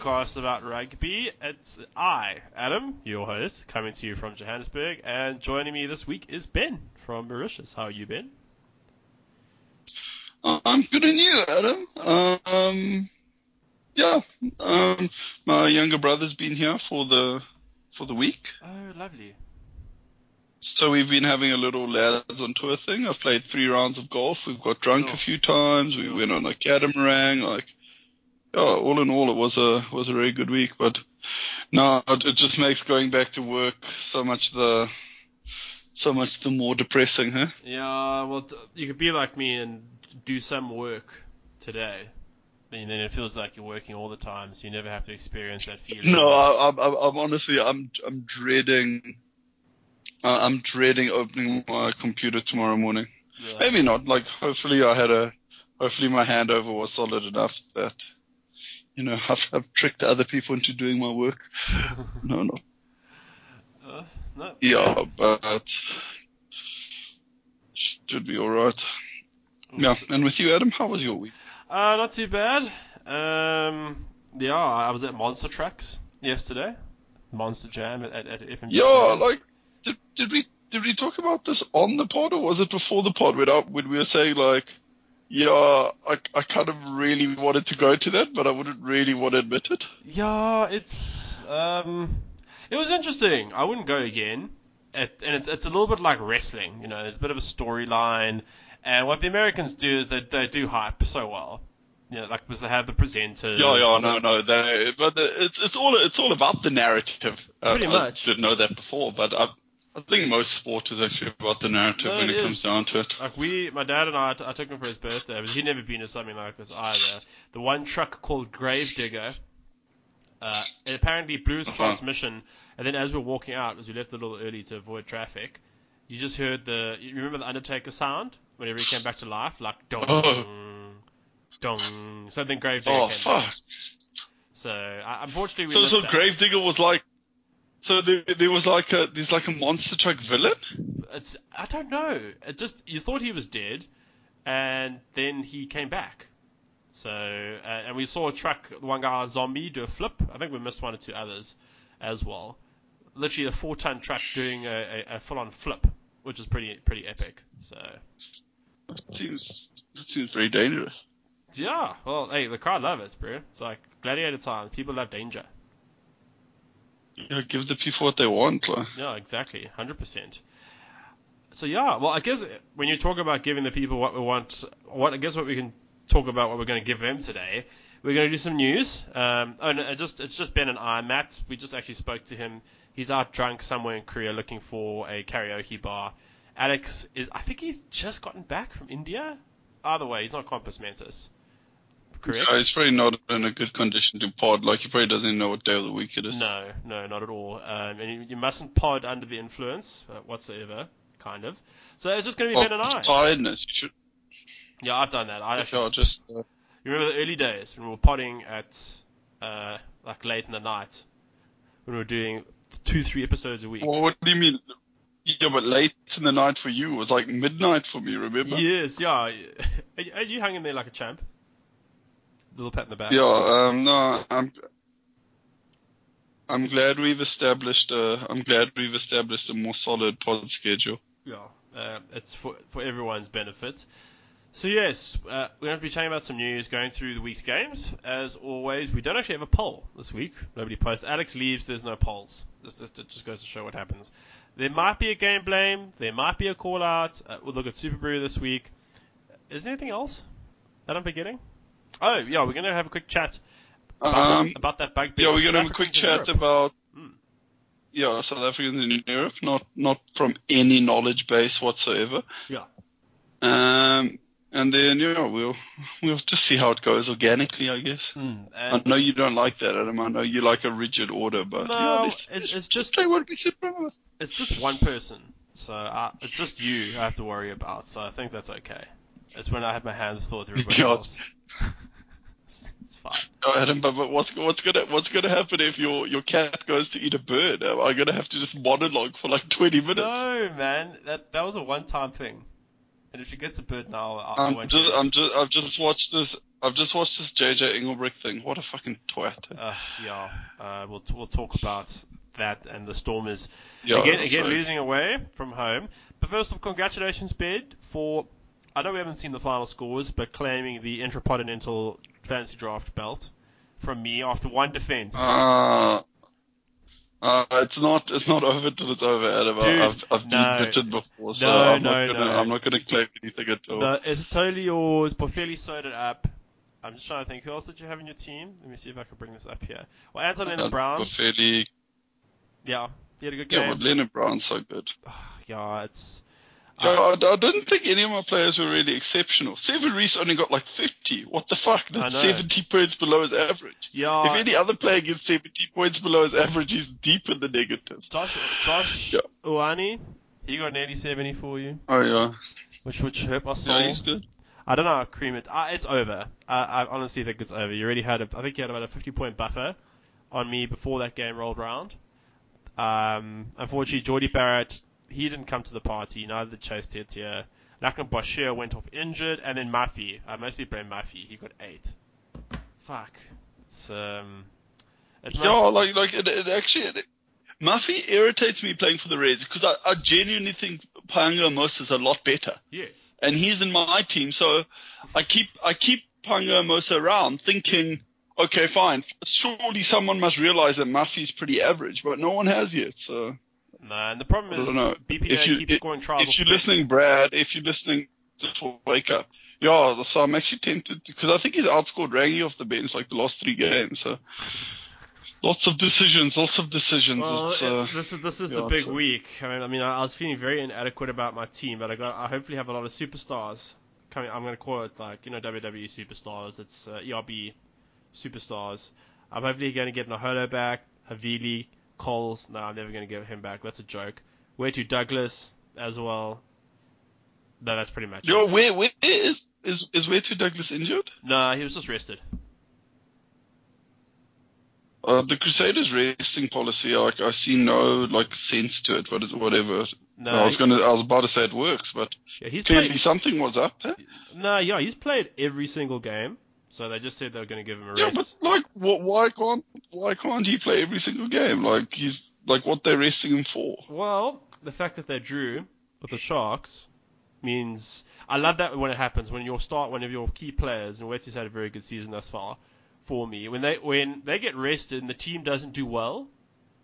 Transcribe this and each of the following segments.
Podcast about rugby. It's I, Adam, your host, coming to you from Johannesburg, and joining me this week is Ben from Mauritius. How are you, Ben? I'm good and you, Adam. Um, yeah, um, my younger brother's been here for the for the week. Oh, lovely. So we've been having a little lads on tour thing. I've played three rounds of golf. We've got drunk Oh. a few times. We Oh. went on a catamaran. Like, yeah, all in all, it was a was a very good week. But no, it, it just makes going back to work so much the so much the more depressing, huh? Yeah, well, you could be like me and do some work today, and then it feels like you're working all the time, so you never have to experience that feeling. No, I, I'm, I'm, I'm honestly, I'm, I'm dreading, uh, I'm dreading opening my computer tomorrow morning. Yeah. Maybe not. Like, hopefully, I had a, hopefully, my handover was solid enough that, you know, I've, I've tricked other people into doing my work. No, no. Uh, no. Yeah, but should be all right. Yeah. And with you, Adam, how was your week? Uh, not too bad. Um, yeah, I was at Monster Trucks yesterday. Monster Jam at, at, at FMG. Yeah, like, did, did we did we talk about this on the pod or was it before the pod? When, I, when we were saying like, yeah, I, I kind of really wanted to go to that, but I wouldn't really want to admit it. Yeah, it's um, it was interesting. I wouldn't go again. It, and it's it's a little bit like wrestling, you know. There's a bit of a storyline, and what the Americans do is they they do hype so well. You know, like because they have the presenters. Yeah, yeah, no, no, they, but the, it's it's all it's all about the narrative. Uh, Pretty I much. didn't know that before, but I, I think most sport is actually about the narrative No, when it it, comes down to it. Like we, my dad and I, I took him for his birthday, but he'd never been to something like this either. The one truck called Gravedigger, uh, it apparently blew his Uh-huh. transmission, and then as we were walking out, as we left a little early to avoid traffic, you just heard the, you remember the Undertaker sound whenever he came back to life, like dong, Oh. dong, something Gravedigger Oh back. fuck! So I, unfortunately, we So so. Gravedigger was like, so there, there was like a there's like a monster truck villain. It's I don't know. It just you thought he was dead, and then he came back. So uh, and we saw a truck, one guy, a zombie, do a flip. I think we missed one or two others as well. Literally a four-ton truck doing a, a, a full-on flip, which is pretty pretty epic. So Seems that seems very dangerous. yeah, well, hey, the crowd love it, bro. It's like gladiator time. People love danger. Yeah, give the people what they want. Yeah, exactly, hundred percent. So yeah, well, I guess when you talk about giving the people what we want, what I guess what we can talk about what we're going to give them today. We're going to do some news. Um, oh, it just it's just Ben and I. Matt, we just actually spoke to him. He's out drunk somewhere in Korea looking for a karaoke bar. Alex is, I think he's just gotten back from India. Either way, he's not compos mentis. Correct? Yeah, he's probably not in a good condition to pod. Like he probably doesn't even know what day of the week it is. No, no, not at all. Um, and you, you mustn't pod under the influence uh, whatsoever, kind of. So it's just going to be Oh, Ben and I. tiredness. You should. Yeah, I've done that. I actually Yeah, just. Uh, you remember the early days when we were podding at uh, like late in the night when we were doing two, three episodes a week. well, what do you mean? Yeah, but late in the night for you was like midnight for me. Remember? Yes, yeah. Are you- are you hanging there like a champ? Little pat in the back. Yeah, um, no, I'm. I'm glad we've established. A, I'm glad we've established a more solid pod schedule. Yeah, uh, it's for for everyone's benefit. So yes, uh, we're going to be chatting about some news, going through the week's games. As always, we don't actually have a poll this week. Nobody posts. Alex leaves. There's no polls. It just goes to show what happens. There might be a game blame. There might be a call out. Uh, we'll look at Super Brew this week. Is there anything else that I'm forgetting? Oh yeah, we're going to have a quick chat about, Um, about that bug. yeah, we're gonna have a quick chat about. Hmm. Yeah, South Africans in Europe, not not from any knowledge base whatsoever. Yeah. Um, and then yeah, we'll we'll just see how it goes organically, I guess. Mm, I know you don't like that, Adam. I know you like a rigid order, but No, yeah, let's, it- it's just- play what we it's just one person, so uh, it's just you I have to worry about. So I think that's okay. It's when I have my hands full with everybody else. It's, it's fine. Oh, Adam, but, but what's what's gonna what's gonna happen if your your cat goes to eat a bird? Am I gonna have to just monologue for like twenty minutes? No, man, that that was a one-time thing. And if she gets a bird now, I, I I'm won't. just. I'm just, I've just watched this. I've just watched this JJ Engelbrecht thing. What a fucking twat. Uh, yeah, uh, we'll we'll talk about that and the Stormers Yeah, again again sorry. losing away from home. But first off, congratulations, Ben, for I know we haven't seen the final scores, but claiming the Intracontinental Fantasy Draft belt from me after one defense. Uh, uh, it's not, it's not over till it's over, Adam. Dude, I've, I've no. been bitten before, so No, I'm no, not gonna. I'm not gonna claim anything at all. No, it's totally yours. Porphyry sewed it up. I'm just trying to think. Who else did you have in your team? Let me see if I can bring this up here. Well, Anton Uh, Lienert-Brown. We're fairly, Yeah, he had a good game. yeah, but Lienert-Brown's so good. Yeah, it's. I, I didn't think any of my players were really exceptional. Sevu Reece only got like 50. What the fuck? That's 70 points below his average. Yeah. if any other player gets 70 points below his average, he's deep in the negatives. Josh, Josh Yeah. He got nearly 70 for you, Oh yeah, which which hurt my soul. yeah, he's good. I don't know how cream it. Uh, it's over. I, I honestly think it's over. You already had, a, I think you had about a 50 point buffer on me before that game rolled round. Um, unfortunately, Jordie Barrett, he didn't come to the party. Neither did Chase Tier. Lachlan Boshier went off injured, and then Mafi. I mostly blame Mafi. He got eight. Fuck. It's um. It's Yeah, like like it, it actually. It, Mafi irritates me playing for the Reds because I, I genuinely think Paenga-Amosa is a lot better, yes. and he's in my team, so I keep I keep Paenga-Amosa around, thinking, okay, fine, surely someone must realize that Mafi's pretty average, but no one has yet. So No, and the problem I is don't know. If you- keeps if- scoring trials. if off you're listening, Brad, if you're listening, just wake up. Yeah, so I'm actually tempted because I think he's outscored Rangy off the bench like the last three games. So lots of decisions, lots of decisions. Well, it's, uh, this is this is yeah, the big it's, week. I mean, I mean, I I was feeling very inadequate about my team, but I got I hopefully have a lot of superstars coming. I'm going to call it like you know WWE superstars. It's uh, ERB superstars. I'm hopefully going to get Naholo back, Havili, Coles. No, I'm never going to give him back. That's a joke. Whetu Douglas as well. No, that's pretty much. yo, it. where where is is is Whetu Douglas injured? No, he was just rested. Uh, the Crusaders resting policy, like I see no like sense to it, but it's whatever. No, I was gonna, I was about to say it works, but yeah, he's clearly played. something was up. Huh? No, yeah, he's played every single game. So they just said they were going to give him a Yeah, rest. Yeah, but like, wh- why can't why can't he play every single game? Like he's like what they're resting him for. Well, the fact that they drew with the Sharks means I love that when it happens when you start one of your key players and Whetu's had a very good season thus far for me. When they when they get rested and the team doesn't do well,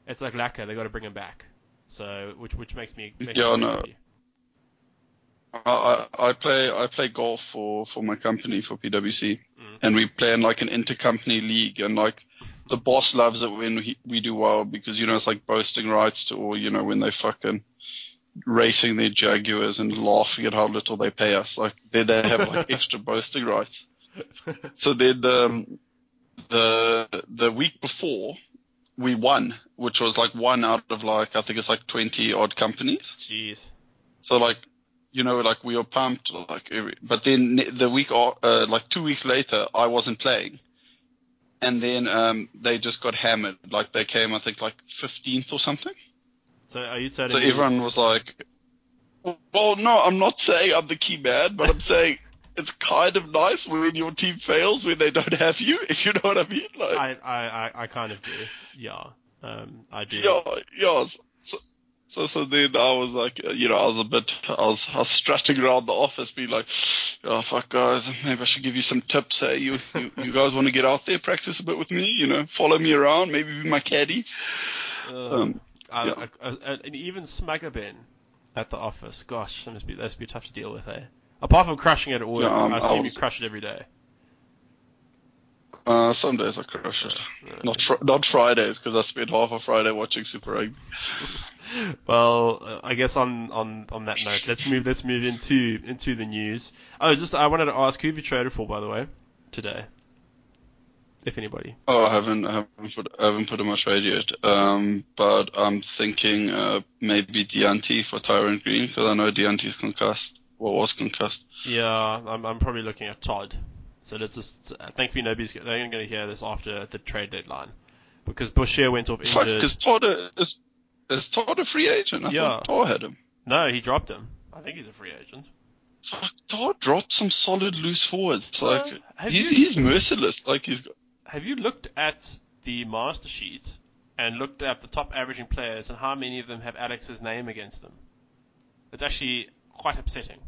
it's like lacquer. They got to bring him back. So which which makes me makes Yeah, me no. happy. I, I play I play golf for for my company for PwC. And we play in like an intercompany league, and like the boss loves it when we, we do well because you know it's like boasting rights to or you know when they fucking racing their Jaguars and laughing at how little they pay us. Like they they have like extra boasting rights. So then the um, the the week before we won, which was like one out of like I think it's like twenty odd companies. Jeez. So like, you know, like we were pumped, like, every, but then the week, uh, like two weeks later, I wasn't playing, and then um, they just got hammered. Like they came, I think, like 15th or something. So are you telling So me? everyone was like, "Well, no, I'm not saying I'm the key man, but I'm saying." It's kind of nice when your team fails when they don't have you, if you know what I mean. Like, I, I, I, kind of do. Yeah. Um, I do. Yeah, yeah. So, so, then I was like, uh, you know, I was a bit, I was, I was strutting around the office, being like, oh fuck, guys, maybe I should give you some tips. Hey, you, you, you guys want to get out there, practice a bit with me, you know, follow me around, maybe be my caddy. Uh, Um, I, yeah. I, I, and even at the office. Gosh, that must be that must be tough to deal with, eh? Apart from crushing it at work, um, I assume you crush it every day. Uh, some days I crush it. Yeah. Not, fr- not Fridays, because I spent half a Friday watching Super Rugby. Well, uh, I guess on, on, on that note, let's move let's move into into the news. Oh, just I wanted to ask who have you traded for, by the way, today, if anybody. Oh, I haven't, I haven't put, I haven't put in my trade yet. Um, but I'm thinking, uh, maybe Dyantyi for Tyrone Green, because I know Dyantyi's concussed, well, was concussed. Yeah, I'm I'm probably looking at Todd. So let's just uh, thankfully nobody's they're going to hear this after the trade deadline because Boshier went off Fuck, injured. because Todd is, is Todd a free agent? I Yeah. thought Todd had him. No, he dropped him. I think he's a free agent. fuck, Dar dropped some solid loose forwards. Like have he's you- he's merciless. Like he's got, Have you looked at the master sheet and looked at the top averaging players and how many of them have Alex's name against them? It's actually quite upsetting.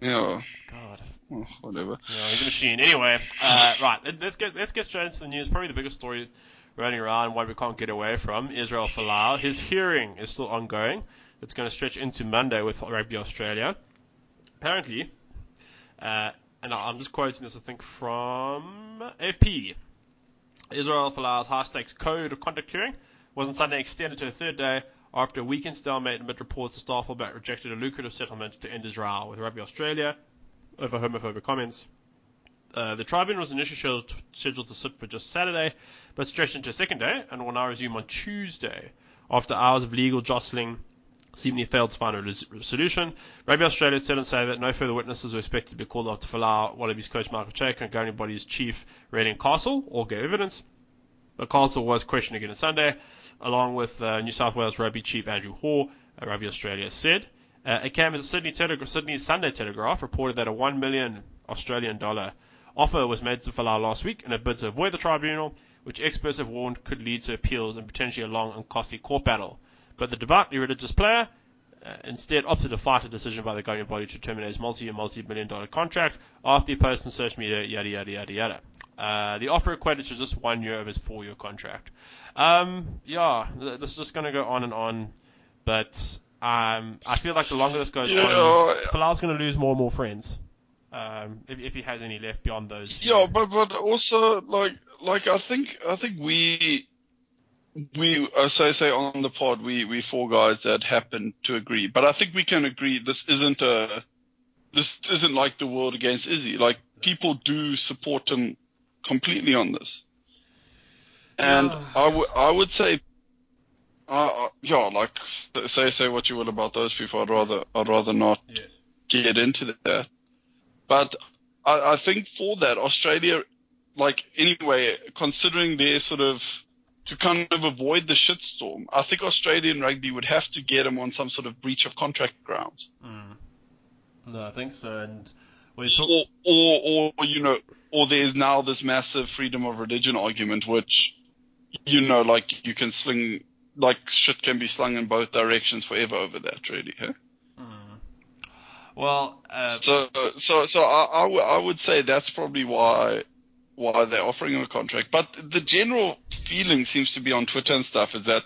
yeah, God. whatever. Yeah, he's a machine. Anyway, uh, right, let- let's get let's get straight into the news. Probably the biggest story running around, one we can't get away from. Israel Folau. His hearing is still ongoing. It's going to stretch into Monday with Rugby Australia. Apparently, uh, and I'm just quoting this, I think, from FP. Israel Folau's high stakes code of conduct hearing was on Sunday extended to a third day after a weekend stalemate amid reports the staff fullback rejected a lucrative settlement to end Israel with Rugby Australia over homophobic comments. Uh, the tribunal was initially scheduled, to sit for just Saturday, but stretched into a second day and will now resume on Tuesday. After hours of legal jostling, seemingly failed to find a res- solution. Rugby Australia said on Saturday that no further witnesses were expected to be called after Folau, Wallabies coach Michael Cheika, and governing body's chief, Raelene Castle, all gave evidence. But Castle was questioned again on Sunday, along with uh, New South Wales Rugby chief Andrew Hore, uh, Rugby Australia said. Uh, it came as the Sydney, Sydney Sunday Telegraph reported that a 1 million Australian dollar offer was made to Folau last week in a bid to avoid the tribunal, which experts have warned could lead to appeals and potentially a long and costly court battle. But the devoutly religious player uh, instead opted to fight a decision by the governing body to terminate his multi-year, multi-million dollar contract after he posted on social media, yada, yada, yada, yada. Uh, the offer equated to just one year of his four-year contract. Um, yeah, th- this is just going to go on and on, but um, I feel like the longer this goes Yeah, on, I- Folau's going to lose more and more friends. Um, if, if he has any left beyond those. Yeah, but but also like like I think I think we we uh, so say on the pod we we four guys that happen to agree, but I think we can agree this isn't a this isn't like the world against Izzy. Like people do support him completely on this, and. I would I would say. Uh, uh, yeah, like say say what you will about those people. I'd rather I'd rather not Yes. get into that. But I, I think for that, Australia, like anyway, considering their sort of to kind of avoid the shitstorm, I think Australian rugby would have to get them on some sort of breach of contract grounds, Mm. No, I think so. And talk. or, or or you know, or there's now this massive freedom of religion argument, which you know, like you can sling. Like shit can be slung in both directions forever over that, really. Huh? Mm. Well, uh, So, so, so I, I, w- I would say that's probably why, why they're offering him a contract. But the general feeling seems to be on Twitter and stuff is that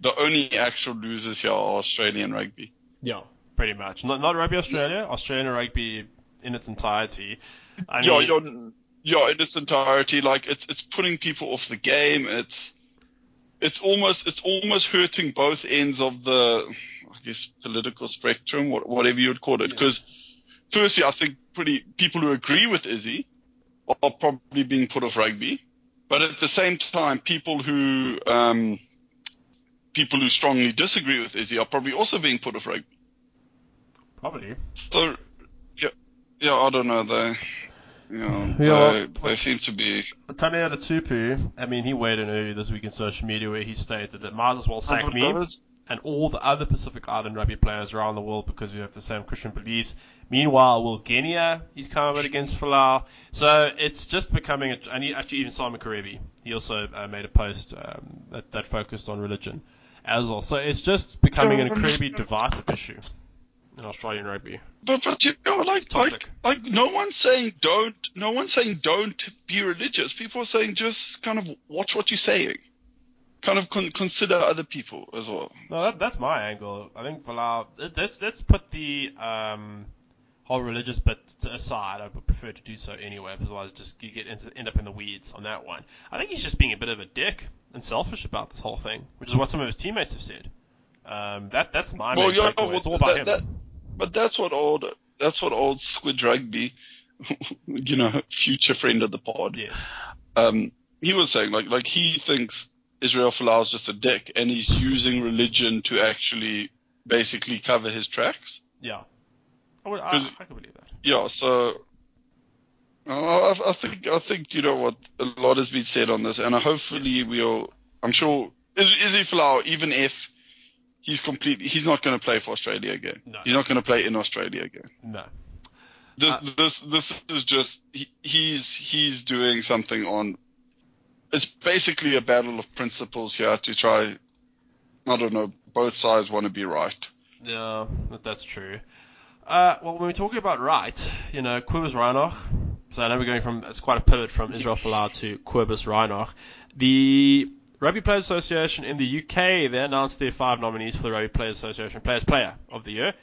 the only actual losers here are Australian rugby. yeah, pretty much. Not, not Rugby Australia, Australian rugby in its entirety. I yeah, mean, yeah, yeah, in its entirety, like it's it's putting people off the game. It's it's almost it's almost hurting both ends of the, I guess, political spectrum, whatever you would call it. Yeah. Because firstly, I think pretty people who agree with Izzy are probably being put off rugby, but at the same time, people who um, people who strongly disagree with Izzy are probably also being put off rugby. probably. So, yeah, yeah, I don't know. They, you know, Yeah, they, well- they seem to be. Taniela Tupou, I mean, he weighed in earlier this week in social media where he stated that might as well sack me and all the other Pacific Island rugby players around the world because we have the same Christian beliefs. Meanwhile, Will Genia, he's come out against Folau. So it's just becoming, a, and he, actually even Samu Kerevi, he also uh, made a post um, that, that focused on religion as well. So it's just becoming an incredibly divisive issue in Australian rugby. But but you know, like like like no one's saying don't. No one's saying don't be religious. People are saying just kind of watch what you're saying. Kind of con- consider other people as well. No, that, that's my angle. I think Folau. Let's let's put the um, whole religious bit aside. I would prefer to do so anyway, because otherwise, just you get into, end up in the weeds on that one. I think he's just being a bit of a dick and selfish about this whole thing, which is what some of his teammates have said. Um, that that's my Well, main yeah, takeaway. well, it's all about that- him. that- But that's what old that's what old Squidge Rugby, you know, future friend of the pod. yeah, Um, he was saying like like he thinks Israel Folau is just a dick, and he's using religion to actually basically cover his tracks. yeah. I, would, I, I can believe that. Yeah, so uh, I, I think I think you know what a lot has been said on this, and hopefully we'll. I'm sure Iz- Izzy Folau, even if he's completely he's not going to play for Australia again. No. He's not going to play in Australia again. No. This Uh, this this is just he, he's he's doing something on. It's basically a battle of principles here to try. I don't know. Both sides want to be right. Yeah, that's true. Uh, well, when we're talking about right, you know, Cobus Reinach. So I know we're going from it's quite a pivot from Israel Folau to Cobus Reinach. The Rugby Players Association in the UK they announced their five nominees for the Rugby Players Association Players Player of the Year.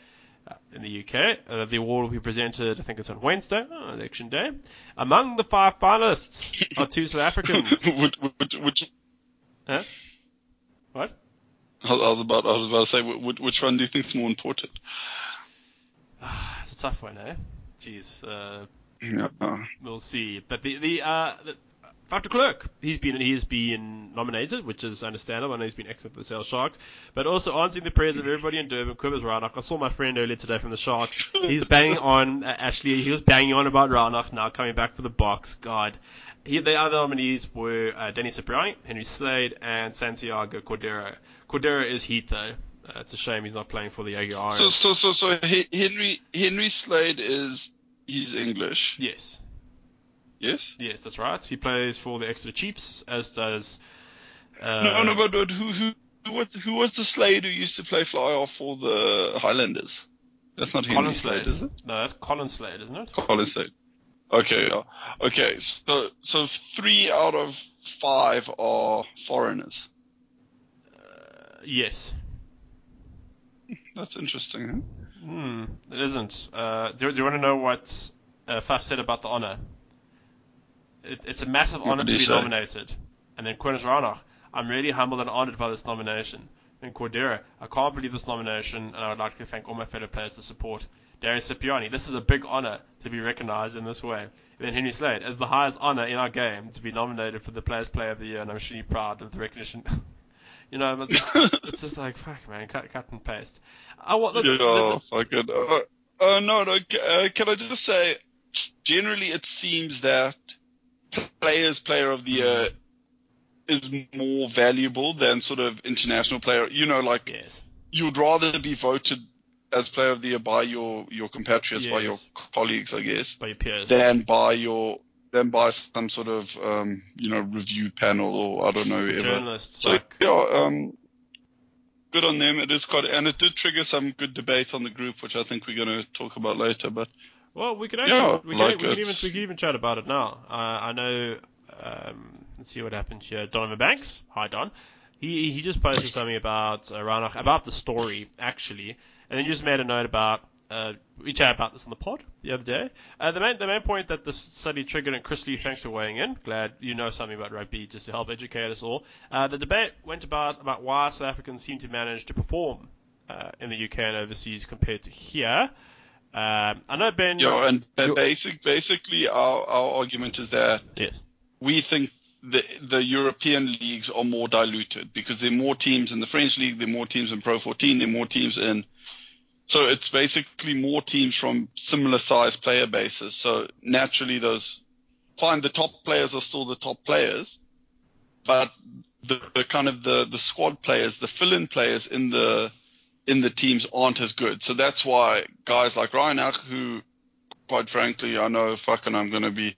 Uh, in the UK, uh, the award will be presented. I think it's on Wednesday, uh, election day. Among the five finalists are two South Africans. which, which, which huh? What? I was about I was about to say which, which one do you think is more important? It's a tough one, eh? Jeez. Uh, Yeah. we'll see. But the the uh the, Faf Clerk, he's been he's been nominated, which is understandable. I know he's been excellent for the Sale Sharks, but also answering the prayers of everybody in Durban. Cobus Reinach. I saw my friend earlier today from the Sharks. He's banging on uh, Ashley. He was banging on about Reinach now coming back for the box. God. He, the other nominees were uh, Danny Cipriani, Henry Slade, and Santiago Cordero. Cordero is heat though. Uh, it's a shame he's not playing for the Jaguar. So so so so He- Henry Henry Slade is he's English. yes. Yes. Yes, that's right. He plays for the Exeter Chiefs, as does. Uh, No, no, but, but who who who was who was the Slade who used to play fly off for the Highlanders? That's not Colin Slade, Slade. is it? No, that's Colin Slade, isn't it? Colin Slade. Okay, yeah. okay. So so three out of five are foreigners. Uh, yes. That's interesting. Huh? Hmm, it isn't. Uh, do, do you want to know what uh, Faf said about the honour? It, it's a massive What honour to be say? nominated. And then Cobus Reinach, I'm really humbled and honoured by this nomination. And Cordero, I can't believe this nomination, and I would like to thank all my fellow players for support. Darius Cipriani, this is a big honour to be recognised in this way. And then Henry Slade, as the highest honour in our game to be nominated for the Players Player of the Year, and I'm extremely proud of the recognition. you know, it's, it's just like, fuck, man, cut, cut and paste. I want, look, Yeah, the- the- fucking. Uh, uh, no, no. Uh, can I just say, generally, it seems that players player of the year is more valuable than sort of international player. You know, like yes. you'd rather be voted as player of the year by your your compatriots, by your colleagues, I guess, by your peers. than by your than by some sort of um, you know review panel or I don't know journalists. So like, yeah, um, good on them. It is quite, and it did trigger some good debate on the group, which I think we're going to talk about later. But well, we could actually, Yeah, we, can, like we can even we can even chat about it now. Uh, I know. Um, let's see what happened here. Donovan Banks. Hi, Don. He he just posted something about uh, about the story actually, and then just made a note about. Uh, we chatted about this on the pod the other day. Uh, the main the main point that this study triggered, and Chris Lee, thanks for weighing in. Glad you know something about rugby just to help educate us all. Uh, the debate went about about why South Africans seem to manage to perform uh, in the UK and overseas compared to here. Um, I know Ben. yeah, and basic, basically, our our argument is that yes. we think the the European leagues are more diluted because there are more teams in the French league, there are more teams in Pro 14, there are more teams in. So it's basically more teams from similar size player bases. So naturally, those find The top players are still the top players, but the, the kind of the the squad players, the fill-in players in the in the teams aren't as good. So that's why guys like Ryan Reinach, who, quite frankly, I know fucking I'm going to be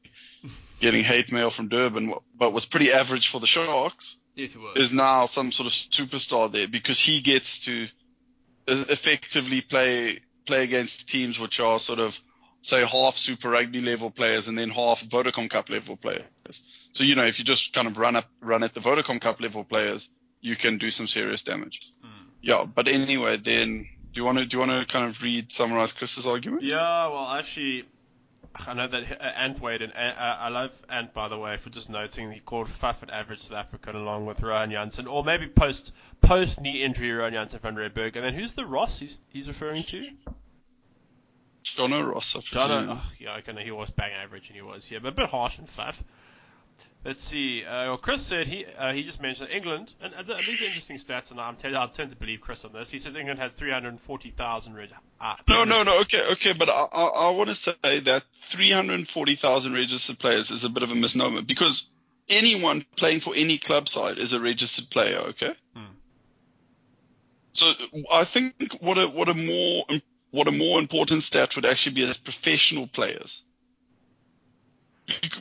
getting hate mail from Durban, but was pretty average for the Sharks, Yes, is now some sort of superstar there because he gets to effectively play play against teams which are sort of say half Super Rugby level players and then half Vodacom Cup level players. So you know if you just kind of run up run at the Vodacom Cup level players, you can do some serious damage. Mm. Yeah, but anyway, then do you want to do you want to kind of read summarize Chris's argument? Yeah, well, actually, I know that uh, Ant weighed in. Uh, I love Ant, by the way, for just noting he called Faf at average South African along with Rohan Janse, or maybe post post knee injury Rohan Janse van Rensburg. And then who's the Ross he's, he's referring to? Jono Ross, I presume. Oh, yeah, okay, no, he was bang average and he was here, but a bit harsh and Faf. Let's see. Uh, well, Chris said he uh, he just mentioned England, and uh, these are interesting stats, and I'm t- I tend to believe Chris on this. He says England has 340,000 reg- uh, No, no, no. Okay, okay, but I, I, I want to say that 340,000 registered players is a bit of a misnomer because anyone playing for any club side is a registered player. Okay. Hmm. So I think what a what a more what a more important stat would actually be as professional players.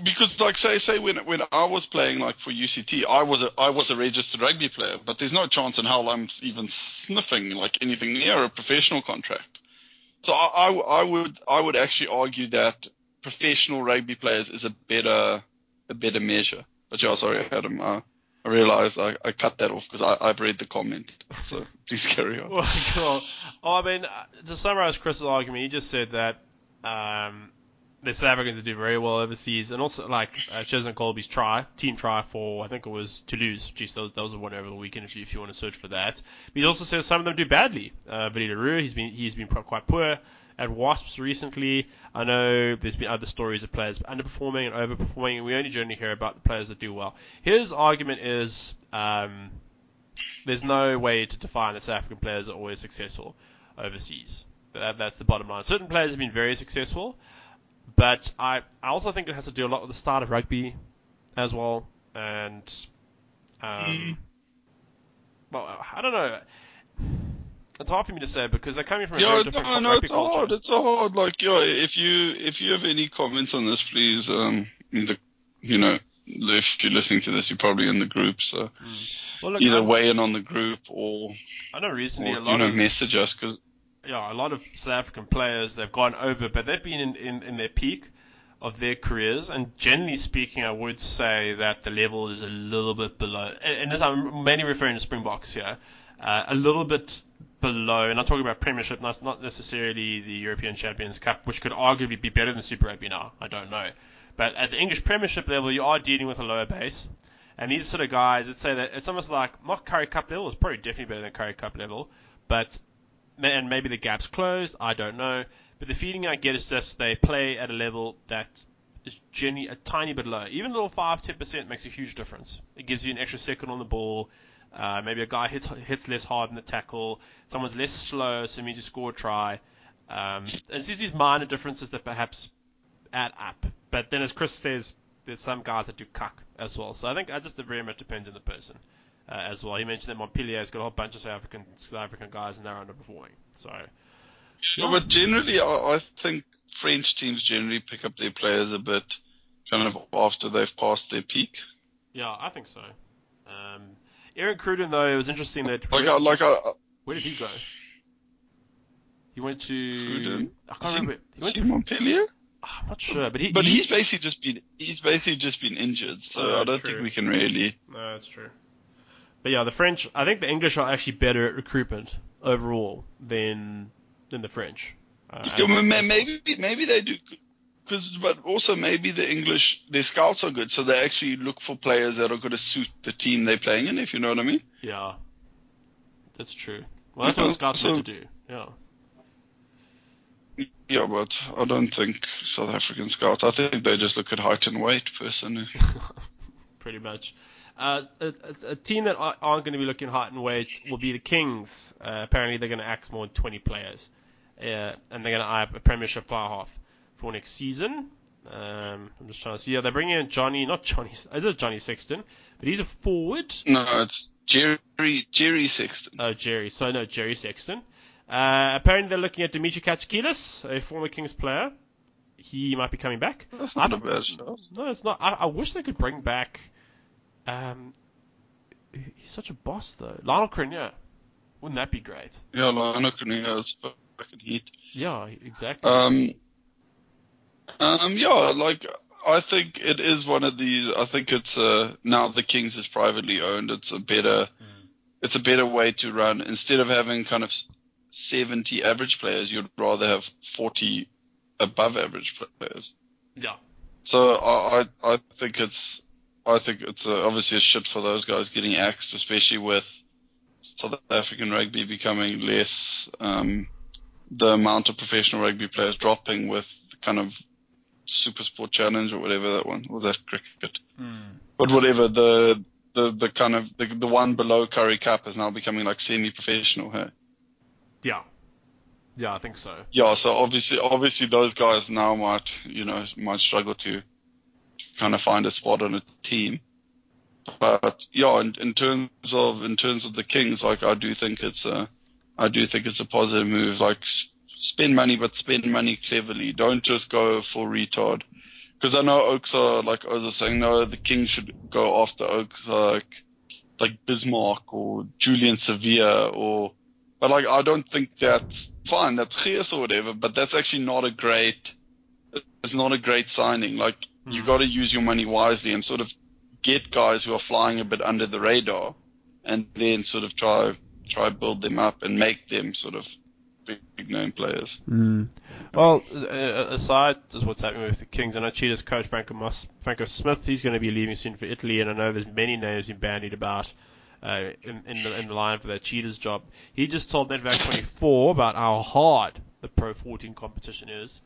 Because like say say when when I was playing like for UCT, I was a I was a registered rugby player, but there's no chance in hell I'm even sniffing like anything near a professional contract. So I, I, I would I would actually argue that professional rugby players is a better a better measure. But yeah, sorry, Adam. Uh, I realized I, I cut that off because I've read the comment. So please carry on. well, cool. I mean, uh, to summarize Chris's argument, he just said that um, the South Africans do very well overseas, and also like uh, Cheslin Kolbe's try, team try for I think it was Toulouse. Geez, that was, was a one over the weekend. If you, if you want to search for that, but he also says some of them do badly. Uh, Leroux, he's been he's been quite poor at Wasps recently. I know there's been other stories of players underperforming and overperforming, and we only generally hear about the players that do well. His argument is um, there's no way to define that South African players are always successful overseas. That, that's the bottom line. Certain players have been very successful, but I, I also think it has to do a lot with the start of rugby as well. And, um, mm. well, I don't know. It's hard for me to say because they're coming from a yeah, very different no, no, rugby it's culture. hard. It's hard. Like, yeah, if you if you have any comments on this, please, um, the, you know, if you're listening to this, you're probably in the group, so mm. well, look, either I, weigh in on the group or I know recently or, a lot you know of message us because yeah, a lot of South African players they've gone over, but they've been in, in, in their peak of their careers. And generally speaking, I would say that the level is a little bit below. And this I'm mainly referring to Springboks here, uh, a little bit below. And I'm talking about Premiership, not not necessarily the European Champions Cup, which could arguably be better than Super Rugby now. I don't know, but at the English Premiership level, you are dealing with a lower base. And these sort of guys, let's say that it's almost like not Currie Cup level, it's probably definitely better than Currie Cup level, but and maybe the gap's closed. I don't know. But the feeling I get is just they play at a level that is generally a tiny bit lower. Even a little 5 10% makes a huge difference. It gives you an extra second on the ball. Uh, maybe a guy hits hits less hard in the tackle. Someone's less slow, so it means you score a try. Um, it's just these minor differences that perhaps add up. But then, as Chris says, there's some guys that do cuck as well. So I think that just very much depends on the person uh, as well. He mentioned that Montpellier's got a whole bunch of South African South African guys and they're underperforming. So, yeah. but generally, I, I think French teams generally pick up their players a bit kind of after they've passed their peak. Yeah, I think so. Um, Eric Cruden, though, it was interesting that. Like, where, like, where did he go? He went to. Cruden? I can't remember. He went to Montpellier. Ah, I'm not sure, but he. But he, he's basically just been he's basically just been injured, so Oh, I don't true. think we can really. No, that's true. But yeah, the French. I think the English are actually better at recruitment overall than than the French. Uh, Yeah, as- ma- ma- as- maybe maybe they do, because but also maybe the English their scouts are good, so they actually look for players that are going to suit the team they're playing in. If you know what I mean. Yeah, that's true. Well, that's what scouts so- to do. Yeah. Yeah, but I don't think South African scouts. I think they just look at height and weight, personally. pretty much. Uh, a, a, a team that aren't going to be looking height and weight will be the Kings. Uh, apparently, they're going to axe more than 20 players, uh, and they're going to eye up a Premiership fly half for next season. Um, I'm just trying to see. Yeah, they're bringing in Johnny, not Johnny. Is it Johnny Sexton? But he's a forward. No, it's Jerry Jerry Sexton. Oh, Jerry. So no, Jerry Sexton. Uh, apparently, they're looking at Demetri Catrakilis, a former Kings player. He might be coming back. That's I not a don't- bad shot. No, it's not. I, I wish they could bring back. Um, he's such a boss though. Lionel Cronjé. Wouldn't that be great? Yeah, Lionel Cunningham is fucking heat. Yeah, exactly. Um, um, yeah, like I think it is one of these. I think it's uh now the Kings is privately owned. It's a better, it's a better way to run. Instead of having kind of 70 average players, you'd rather have 40 above average players. yeah. So I I, I think it's I think it's uh, obviously a shit for those guys getting axed, especially with South African rugby becoming less. Um, the amount of professional rugby players dropping with kind of Super Sport Challenge or whatever that one was that cricket. But whatever the the the kind of the the one below Currie Cup is now becoming like semi-professional. Hey? Yeah. Yeah, I think so. Yeah, so obviously, obviously those guys now might, you know, might struggle to kind of find a spot on a team. But yeah, in, in terms of in terms of the Kings, like I do think it's a I do think it's a positive move. Like spend money, but spend money cleverly. Don't just go for retard. Because I know Oaks are like I was saying, no, the Kings should go after Oaks like like Bismarck or Julian Savea or, but like I don't think that's fine. That's Gears or whatever, but that's actually not a great. It's not a great signing. Like mm. you got to use your money wisely and sort of get guys who are flying a bit under the radar, and then sort of try try build them up and make them sort of big name players. Mm. Well, uh, aside as what's happening with the Kings, I know Cheetah's coach Franco, Mus- Franco Smith, he's going to be leaving soon for Italy, and I know there's many names being bandied about uh, in, in, the, in the line for that Cheetah's job. He just told Netwerk24 about how hard the Pro 14 competition is.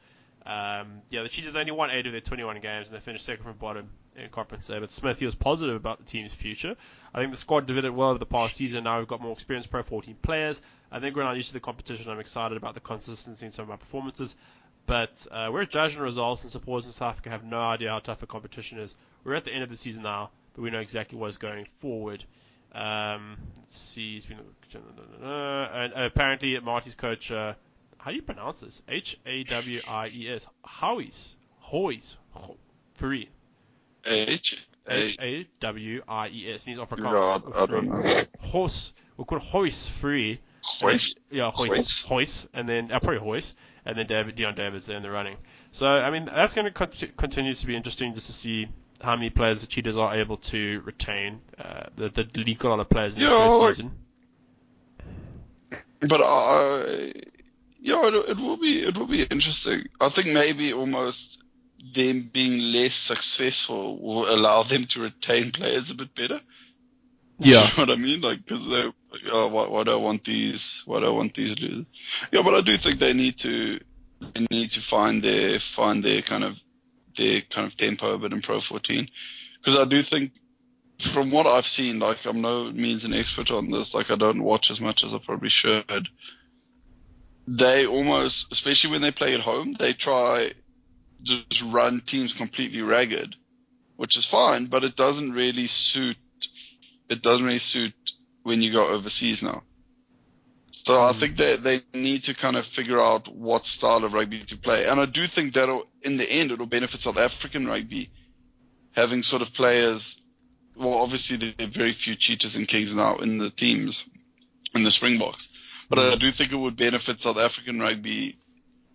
Um, yeah, the Cheetahs only won eight of their 21 games, and they finished second from bottom in conference there. But Smith, he was positive about the team's future. I think the squad developed well over the past season. Now we've got more experienced Pro 14 players. I think we're not used to the competition. I'm excited about the consistency in some of our performances. But uh, we're judging results, and supporters in South Africa have no idea how tough a competition is. We're at the end of the season now, but we know exactly what's going forward. Um, let's see, he's been and uh, apparently Maties coach. Uh, how do you pronounce this? H A W I E S. Howies. Howies. Free. H A W I E S. He's Afrikaans. God, I don't know. Horse. We'll call Hoist free. Hoist. Yeah, Hoist. Hoist. And then, uh, probably Hoist. And then David, Dion Davids there in the running. So, I mean, that's going to con- continue to be interesting just to see how many players the Cheetahs are able to retain. Uh, the, the leak a lot of players in the first like, season. But I, yeah, it, it will be it will be interesting. I think maybe almost them being less successful will allow them to retain players a bit better. Yeah, you know what I mean? Like, because they, oh, why, why do I want these? Why do I want these losers? Yeah, but I do think they need to they need to find their find their kind of their kind of tempo a bit in Pro 14 because I do think from what I've seen, like I'm no means an expert on this. Like I don't watch as much as I probably should. They almost, especially when they play at home, they try just run teams completely ragged, which is fine, but it doesn't really suit. It doesn't really suit when you go overseas now. So I think hmm. that they need to kind of figure out what style of rugby to play, and I do think that in the end it'll benefit South African rugby, having sort of players. Well, obviously there are very few cheaters and kings now in the teams, in the Springboks, but I do think it would benefit South African rugby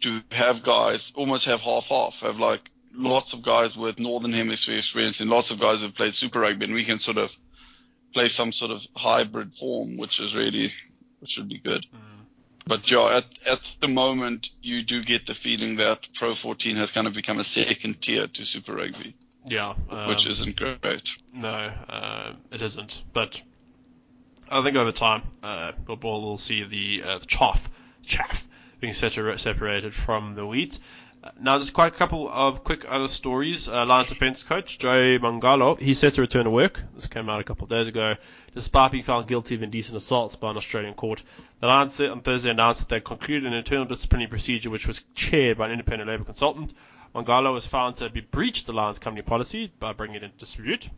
to have guys almost have half half, have like lots of guys with Northern Hemisphere experience and lots of guys who've played Super Rugby, and we can sort of play some sort of hybrid form, which is really which would be good. Mm. But yeah, at at the moment, you do get the feeling that Pro 14 has kind of become a second tier to Super Rugby. Yeah, um, which isn't great. No, uh, it isn't. But I think over time, uh, we'll, we'll see the uh, the chaff, chaff being separated from the wheat. Now, there's quite a couple of quick other stories. Uh, Lions defense coach Joey Mongalo, he's set to return to work. This came out a couple of days ago, despite being found guilty of indecent assault by an Australian court. The Lions on Thursday announced that they concluded an internal disciplinary procedure which was chaired by an independent labour consultant. Mongalo was found to have breached the Lions company policy by bringing it into dispute,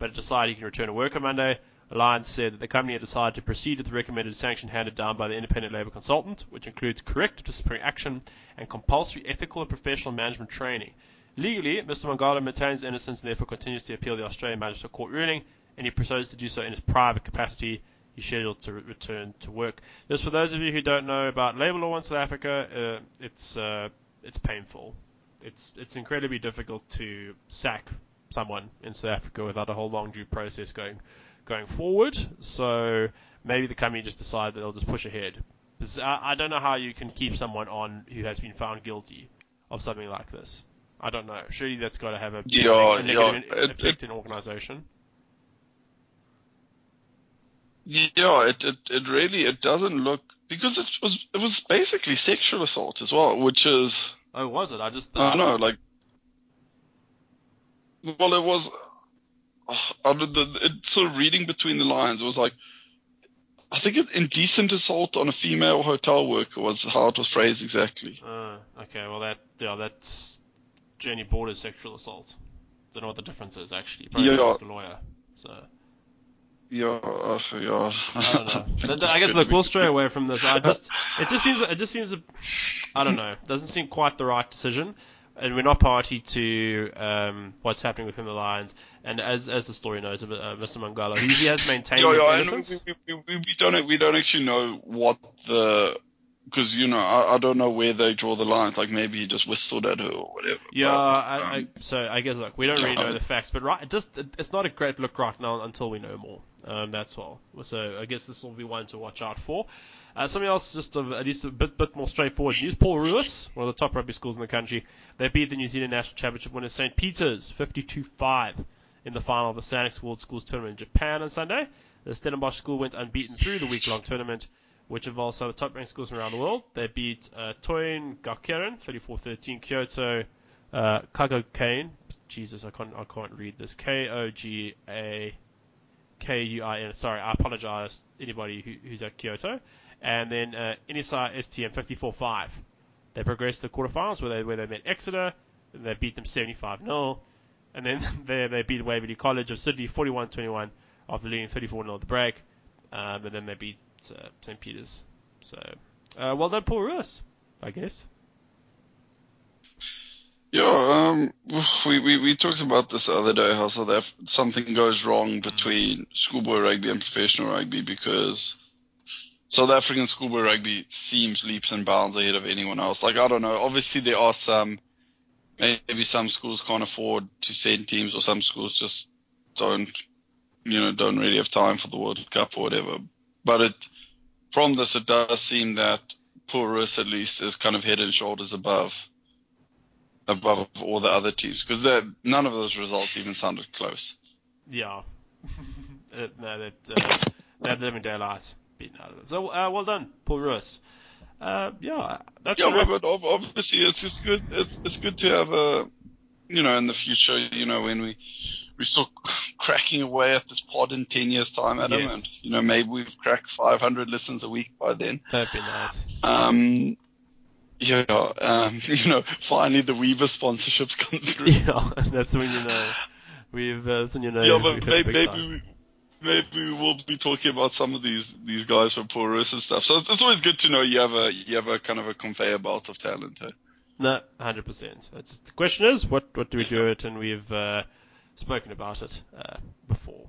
but it decided he can return to work on Monday. Alliance said that the company had decided to proceed with the recommended sanction handed down by the independent labour consultant, which includes corrective disciplinary action and compulsory ethical and professional management training. Legally, Mr. Mongalo maintains innocence and therefore continues to appeal the Australian Magistrate Court ruling, and he proceeds to do so in his private capacity. He's scheduled to re- return to work. Just for those of you who don't know about labour law in South Africa, uh, it's uh, it's painful. It's it's incredibly difficult to sack someone in South Africa without a whole long due process going going forward. So maybe the company just decided that they'll just push ahead. I, I don't know how you can keep someone on who has been found guilty of something like this. I don't know. Surely that's got to have a, yeah, a negative yeah, effect it, in organisation. Yeah, it, it it really it doesn't look because it was it was basically sexual assault as well, which is. Oh, was it? I just. I don't know, like. Well, it was uh, the, it, sort of reading between the lines was like, I think it, indecent assault on a female hotel worker was how it was phrased exactly. Uh, okay, well that yeah, that's Jenny borders sexual assault. Don't know what the difference is actually. Probably yeah. the lawyer. So. yeah, uh, yeah. I don't know. I guess look, we'll stray away from this. I just, it just seems, it just seems, I don't know, doesn't seem quite the right decision, and we're not party to um, what's happening within the Lions. And as as the story knows, uh, Mr. Mongalo, he, he has maintained Yeah, his yeah, innocence. we, we, we, we don't we don't actually know what the because you know I, I don't know where they draw the lines. Like maybe he just whistled at her or whatever. Yeah, but, I, I, um, so I guess look, we don't really know the facts, but right, it just it, it's not a great look right now until we know more. Um, that's all. So I guess this will be one to watch out for. Uh, something else, just of, at least a bit bit more straightforward news. Paul Roos, one of the top rugby schools in the country, they beat the New Zealand National Championship winners St. Peter's 52-5 in the final of the Sanix World Schools Tournament in Japan on Sunday. The Stellenbosch school went unbeaten through the week-long tournament, which involves some of the top-ranked schools from around the world. They beat uh, Toin Gakuen 34-13, Kyoto uh, Kago Kane. Jesus, I can't I can't read this. K O G A K U I N. Sorry, I apologize anybody who, who's at Kyoto. And then uh, STM 54-5. They progressed to the quarterfinals where they where they met Exeter. And they beat them 75-0. And then they they beat Waverley College of Sydney 41-21 after leading 34-0 at the break. Um, and then they beat uh, St. Peter's. So uh, well done, Paul Roos, I guess. Yeah, um, we, we, we talked about this the other day how South Af- something goes wrong between schoolboy rugby and professional rugby because South African schoolboy rugby seems leaps and bounds ahead of anyone else. Like I don't know, obviously there are some maybe some schools can't afford to send teams or some schools just don't you know don't really have time for the World Cup or whatever. But it from this it does seem that Paul at least is kind of head and shoulders above above all the other teams because none of those results even sounded close. Yeah. no, that uh, had living daylights beaten out of it. So uh, well done, Paul. Uh, yeah, that's Yeah, but, but obviously it's just good. It's, it's good to have a, you know, in the future, you know, when we we still cracking away at this pod in ten years time, Adam, Yes. and you know maybe we've cracked 500 listens a week by then. that'd be nice. Um, yeah, um, you know, finally the Weaver sponsorships come through. Yeah, that's when you know we've uh, that's when you know. Yeah, but maybe, maybe we, maybe we will be talking about some of these these guys from Porus and stuff. So it's, it's always good to know you have a you have a kind of a conveyor belt of talent. eh? No, hundred percent. The question is what what do we do it, and we've uh, spoken about it uh, before.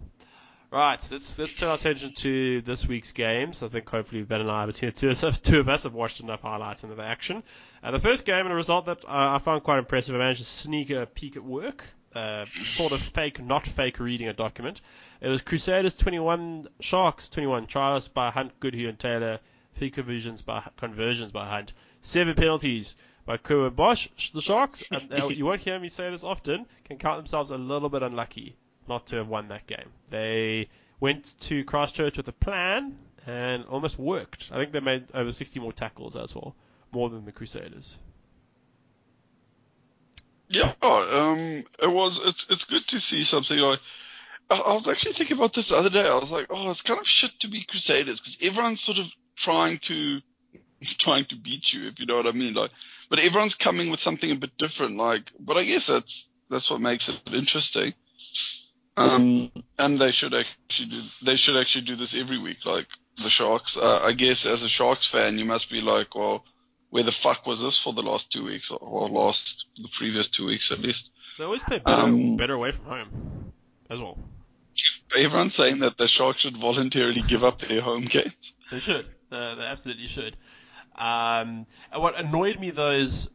Right, let's let's turn our attention to this week's games. I think hopefully Ben and I, between the two of us, two of us, have watched enough highlights and the action. Uh, the first game and a result that uh, I found quite impressive. I managed to sneak a peek at work, uh, sort of fake, not fake, reading a document. It was Crusaders 21, Sharks 21, trials by Hunt, Goodhue, and Taylor, three conversions by conversions by Hunt, seven penalties by Curwin Bosch. The Sharks, and uh, you won't hear me say this often, can count themselves a little bit unlucky not to have won that game. They went to Christchurch with a plan and almost worked. I think they made over 60 more tackles as well, more than the Crusaders. Yeah, um, it was. It's it's good to see something like. I, was actually thinking about this the other day. I was like, oh, it's kind of shit to be Crusaders because everyone's sort of trying to trying to beat you, if you know what I mean. Like, but everyone's coming with something a bit different. Like, but I guess that's that's what makes it interesting. Um, and they should actually do they should actually do this every week, like the Sharks. Uh, I guess as a Sharks fan, you must be like, well, where the fuck was this for the last two weeks, or, or last the previous two weeks at least? They always play better, Um, better away from home as well. Everyone's saying that the Sharks should voluntarily give up their home games. They should. Uh, they absolutely should. Um, and what annoyed me though is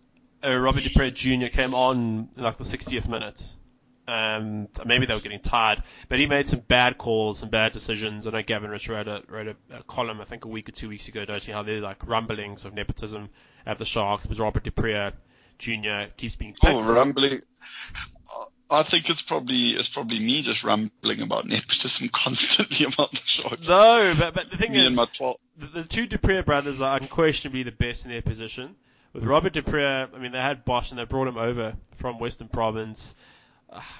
uh, Robert du Preez Jr. came on in like the 60th minute. Um, maybe they were getting tired, but he made some bad calls and bad decisions. I know Gavin Rich wrote a, wrote a, a column, I think a week or two weeks ago, noting how there's like rumblings of nepotism at the Sharks, because Robert du Preez Jr. keeps being picked. Oh, rumbling. I think it's probably it's probably me just rambling about nepotism constantly about the Sharks. No, but, but the thing me is, and my twelve. the, the two du Preez brothers are unquestionably the best in their position. With Robert du Preez, I mean, they had Bosch and they brought him over from Western Province. Uh,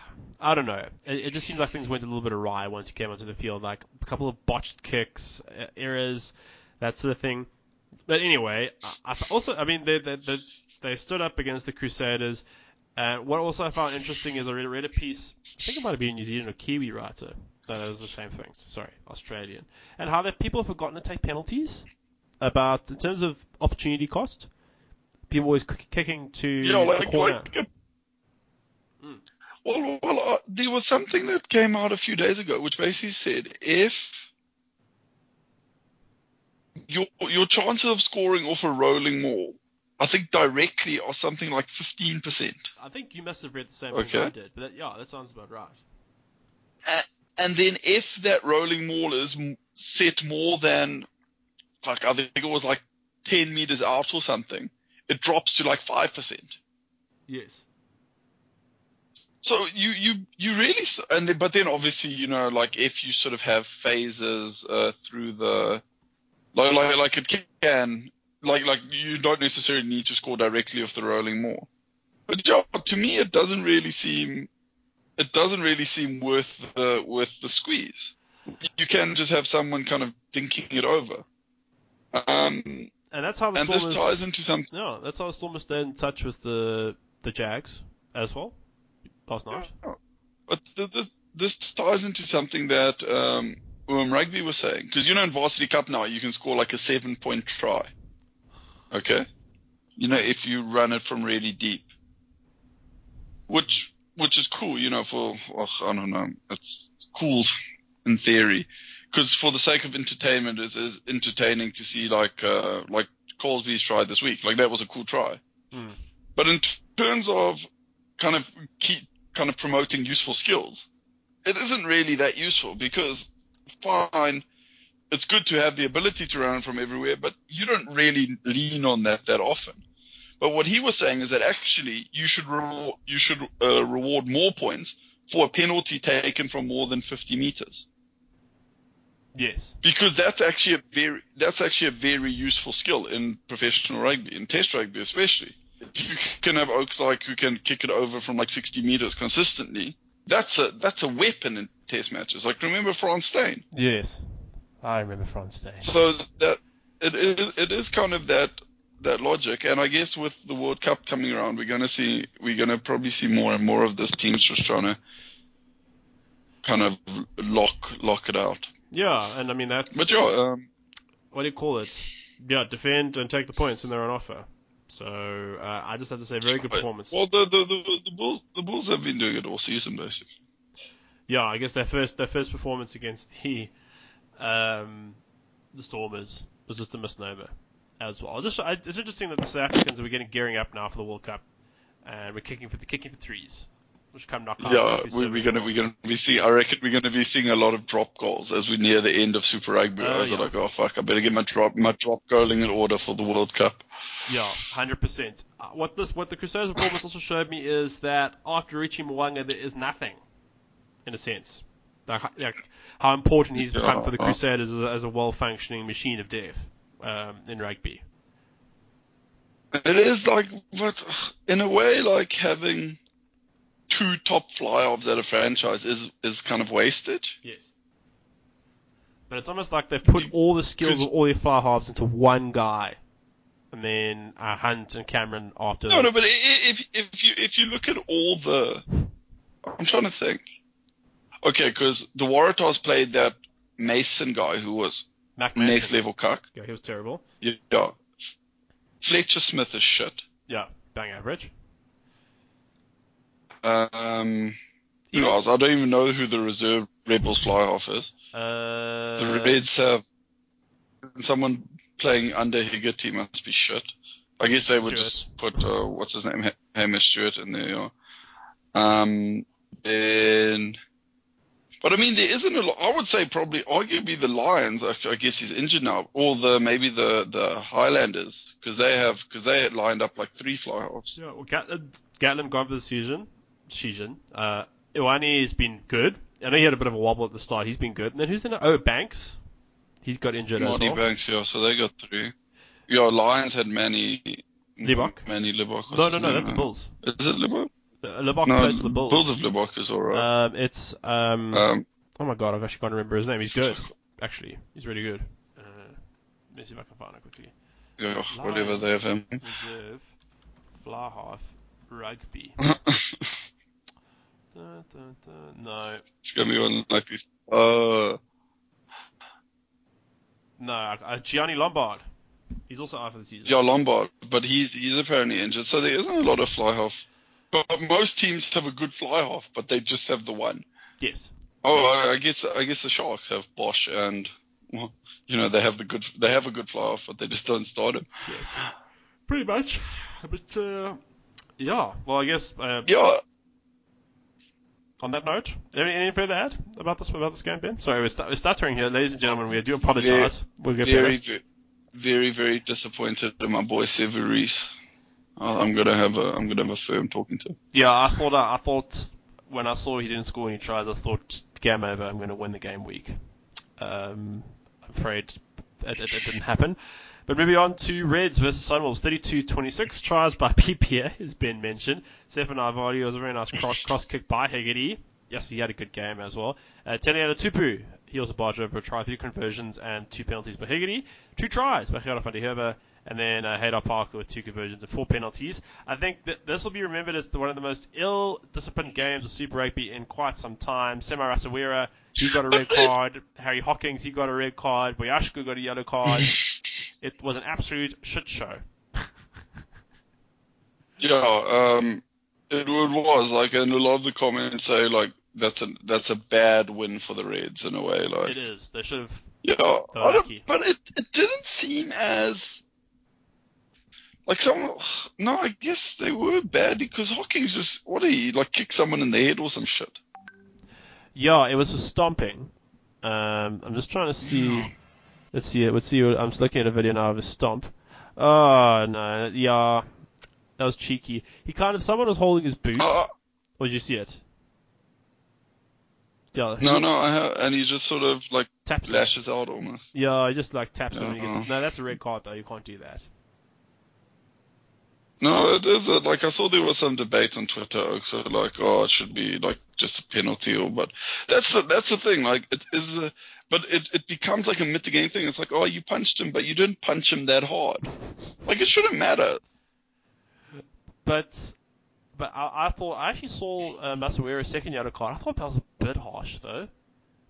I don't know. It, it just seemed like things went a little bit awry once he came onto the field. Like a couple of botched kicks, uh, errors, that sort of thing. But anyway, I, I also, I mean, they, they, they, they stood up against the Crusaders. And what also I found interesting is I read, read a piece, I think it might have been a New Zealand or Kiwi writer, No, that was the same thing. Sorry, Australian. And how that people have forgotten to take penalties about in terms of opportunity cost. People always kicking to Yeah, the corner. like Mm. well, well uh, there was something that came out a few days ago, which basically said if your your chances of scoring off a rolling maul, I think directly are something like fifteen percent. I think you must have read the same thing Okay. I did, but that, yeah, that sounds about right. And then if that rolling maul is set more than, like I think it was like ten meters out or something, it drops to like five percent. Yes. So you you you really and then, but then obviously you know like if you sort of have phases uh, through the like, like like it can like like you don't necessarily need to score directly off the rolling maul. But yeah, to me it doesn't really seem it doesn't really seem worth the worth the squeeze. You can just have someone kind of dinking it over. Um, And that's how the and Stormers. this ties into some no, that's how the Stormers stayed in touch with the the Jags as well last night. But th- this, this ties into something that um, um, Rugby was saying. Because, you know, in Varsity Cup now, you can score like a seven point try. Okay? You know, if you run it from really deep. Which which is cool, you know, for, ugh, I don't know, it's cool in theory. Because for the sake of entertainment, it's, it's entertaining to see like uh, like Colsby's try this week. Like that was a cool try. Hmm. But in t- terms of kind of keep kind of promoting useful skills, it isn't really that useful because fine, it's good to have the ability to run from everywhere, but you don't really lean on that that often. But what he was saying is that actually you should reward, you should uh, reward more points for a penalty taken from more than 50 meters Yes. because that's actually a very that's actually a very useful skill in professional rugby, in Test rugby especially. If you can have Oaks like who can kick it over from like 60 meters consistently, that's a that's a weapon in Test matches. Like remember Frans Steyn. Yes. I remember Frans Steyn. So that it is it is kind of that that logic, and I guess with the World Cup coming around, we're gonna see we're gonna probably see more and more of this teams just trying to kind of lock lock it out. Yeah, and I mean that's But yeah, um, what do you call it? Yeah, defend and take the points when they're on offer. So uh, I just have to say, very good performance. Well, the the, the the Bulls the Bulls have been doing it all season basically. Yeah, I guess their first their first performance against the um, the Stormers was just a misnomer as well. Just I, it's interesting that the South Africans are getting gearing up now for the World Cup, and we're kicking for the kicking for threes, which come knock. Yeah, we, we're gonna we're gonna be seeing. I reckon we're gonna be seeing a lot of drop goals as we near the end of Super Rugby. Oh, I was yeah. like, oh fuck, I better get my drop my drop goaling in order for the World Cup. Yeah, hundred percent. Uh, What this what the Crusaders performance also showed me is that after Richie Mo'unga, there is nothing, in a sense. Like, like how important he's become for the Crusaders as a, as a well-functioning machine of death um, in rugby. It is like, but in a way, like having two top fly-offs at a franchise is is kind of wasted. Yes. But it's almost like they've put all the skills of all their fly halves into one guy, and then uh, Hunt and Cameron after. No, no, but if if you if you look at all the, I'm trying to think. Okay, because the Waratahs played that Mason guy who was Mac next level cuck. Yeah, he was terrible. Yeah. Fletcher Smith is shit. Yeah, bang average. Um, who else? I don't even know who the reserve Rebels fly half is. Uh, The Reds have someone playing under Hegarty must be shit. I guess they would Stewart. just put uh, what's his name, Hamish Stewart in there. Yeah. Um, then, but I mean, there isn't a lot. I would say probably, arguably, the Lions. I, I guess he's injured now, or the maybe the the Highlanders because they have because they had lined up like three fly halves. Yeah, well, Gatland, Gatland gone for the season. Season. Uh, Ioane has been good. I know he had a bit of a wobble at the start. He's been good. And then who's in? Oh, Banks. He's got injured as Marty well. Banks, yeah. So they got three. Yeah, Lions had Manny. Libok? Manie Libbok. No, no, no, that's the Bulls. Is it Libbok? Libbok No, plays for the Bulls. Bulls of Libbok is alright. Um, it's um, um, oh my god, I actually can't remember his name. He's good, actually. He's really good. Uh, let me see if I can find it quickly. yeah, whatever they have him. Reserve, fly half, rugby. Dun, dun, dun. No, It's gonna be one like this. Uh, no, uh, Gianni Lombard. He's also out for the season. yeah, Lombard, but he's he's apparently injured, so there isn't a lot of fly half. But most teams have a good fly half, but they just have the one. Yes. Oh, I I guess I guess the Sharks have Bosch and well, you know they have the good they have a good fly half, but they just don't start him. Yes. Pretty much. But uh, yeah. Well, I guess uh, Yeah, on that note, any, any further add about this about this game, Ben? Sorry, we're, stu- we're stuttering here, ladies and gentlemen. We do apologise. We'll get very, better. very, very, very disappointed in my boy Sevu Reece. Uh, I'm gonna have a I'm gonna have a firm talking to. Yeah, I thought I, I thought when I saw he didn't score any tries, I thought game over. I'm to win the game week. Um, I'm afraid it, didn't happen. But moving on to Reds versus Sunwolves, 32-26 tries by PPA has been mentioned. Stefan Ivardi was a very nice cross, cross kick by Hegarty. Yes, he had a good game as well. Uh, Taniela Tupou, he also barged over a try, three conversions and two penalties by Hegarty. Two tries by Gerhard van den Heever, and then uh, Hayden Parker with two conversions and four penalties. I think that this will be remembered as the, one of the most ill-disciplined games of Super Rugby in quite some time. Sema Rasawira, he got a red card. Harry Hawkins, he got a red card. Boyashku got a yellow card. It was an absolute shit show. Yeah, um, it, it was like, and a lot of the comments say like that's a that's a bad win for the Reds in a way. Like, It is. They should have. yeah, I don't- but it it didn't seem as like some. No, I guess they were bad because Hawkins just what did he like kick someone in the head or some shit. Yeah, it was for stomping. Um, I'm just trying to see. Let's see it. Let's see. What, I'm just looking at a video now of a stomp. Oh no, yeah, that was cheeky. He kind of someone was holding his boot. Uh, Or did you see it? Yeah. no, no, I have, and he just sort of like Taps him. lashes out almost. Yeah, he just like taps him and he Uh-uh. No, that's a red card though. You can't do that. No, it is a, like I saw there was some debate on Twitter, so like, oh, it should be like just a penalty, or but that's the that's the thing, like it is, a, but it it becomes like a mitigating thing. It's like, oh, you punched him, but you didn't punch him that hard. Like it shouldn't matter. But but I, I thought I actually saw uh, Masirewa's second yellow card. I thought that was a bit harsh though.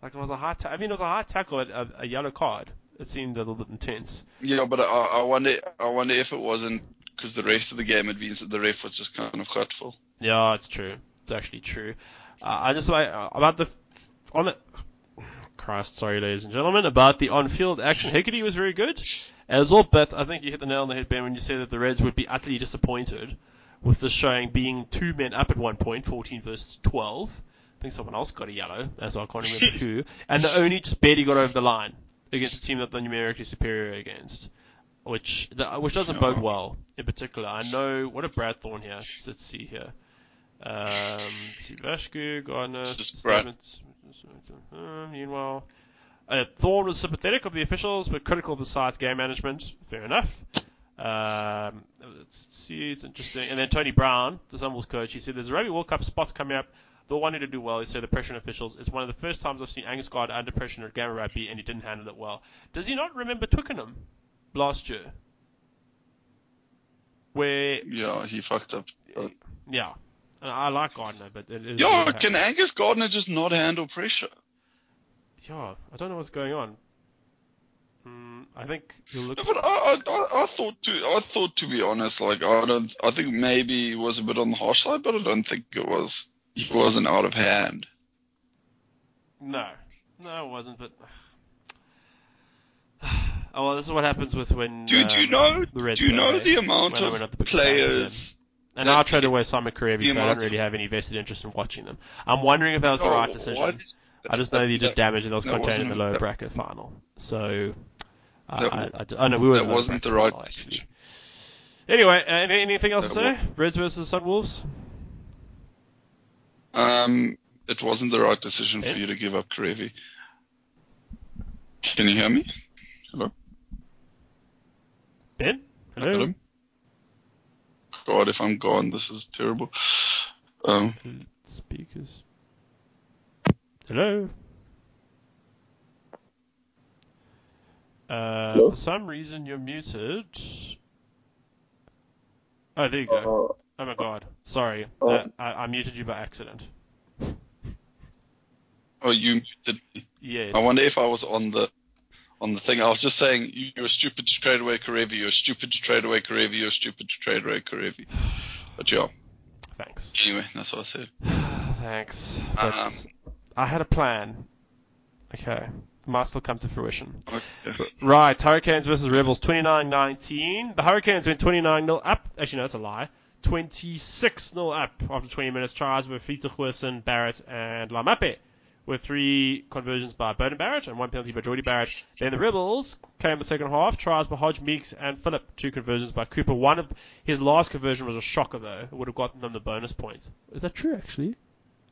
Like it was a high. Ta- I mean, it was a high tackle, but a, a yellow card. It seemed a little bit intense. Yeah, but I, I wonder, I wonder if it wasn't because the rest of the game it means that the ref was just kind of hurtful. Yeah, it's true. It's actually true. Uh, I just like uh, about the on it. Christ, sorry, ladies and gentlemen, about the on-field action. Hegarty was very good as well, but I think you hit the nail on the head, Ben, when you said that the Reds would be utterly disappointed with this showing being two men up at one point, 14 versus 12. I think someone else got a yellow, as I can't remember who, and the only just barely got over the line against a team that they're numerically superior against, which the, which doesn't bode well. In particular, I know what a Brad Thorn here. Let's, see here. Um, let's see Vashku, Gardner, uh, meanwhile, uh, Thorn was sympathetic of the officials, but critical of the side's game management. Fair enough. Um, let's see, it's interesting. And then Tony Brown, the Sunwolves coach, he said there's a Rugby World Cup spots coming up. Wanting to do well. He said the pressure on officials. It's one of the first times I've seen Angus Gardner under pressure at a game of rugby, and he didn't handle it well. Does he not remember Twickenham last year? Where, Yeah, he fucked up. But- yeah, and I like Gardner, but it yeah, can Angus Gardner just not handle pressure? Yeah, I don't know what's going on. Mm, I think he'll look. No, but I, I, I- I thought to, I thought to be honest, like I don't, I think maybe he was a bit on the harsh side, but I don't think it was, he wasn't out of hand. No, no, it wasn't. But oh well, this is what happens with when. Do, do you um, know, the Reds do you know the amount when I went up of the big fan again. players? And that- I traded away Samu Kerevi, so I don't really have any vested interest in watching them. I'm wondering if that was the right decision. did- I just know that he did that- damage and that was that contained in the lower bracket final. So. I, That- I, I, oh no, we were that in the lower wasn't the right final, decision. Anyway, uh, anything else to say? Reds versus Sunwolves? Um, it wasn't the right decision for you to give up Kerevi. Can you hear me? Hello? Ben? Hello? Hello? God, if I'm gone, this is terrible. Um, Speakers. Hello? Uh, Hello? for some reason you're muted. Oh, there you go. Uh, Oh my god. Sorry. Oh. Uh, I, I muted you by accident. Oh, you muted me. Yes. I wonder if I was on the on the thing. I was just saying you, you're stupid to trade away Kerevi. You're stupid to trade away Kerevi. You're stupid to trade away Kerevi. But yeah. Thanks. Anyway, that's what I said. Thanks. Um, But I had a plan. Okay. Might still come to fruition. Okay. Right, Hurricanes versus Rebels, 29-19. The Hurricanes went 29-0 up. Actually, no, that's a lie. 26-0 up after 20 minutes. Tries with Fita Barrett, and Laumape. With three conversions by Beauden Barrett and one penalty by Jordie Barrett. Then the Rebels came in the second half. Tries by Hodge Meeks and Phillip. Two conversions by Cooper. One of his last conversion was a shocker, though. It would have gotten them the bonus points. Is that true, actually?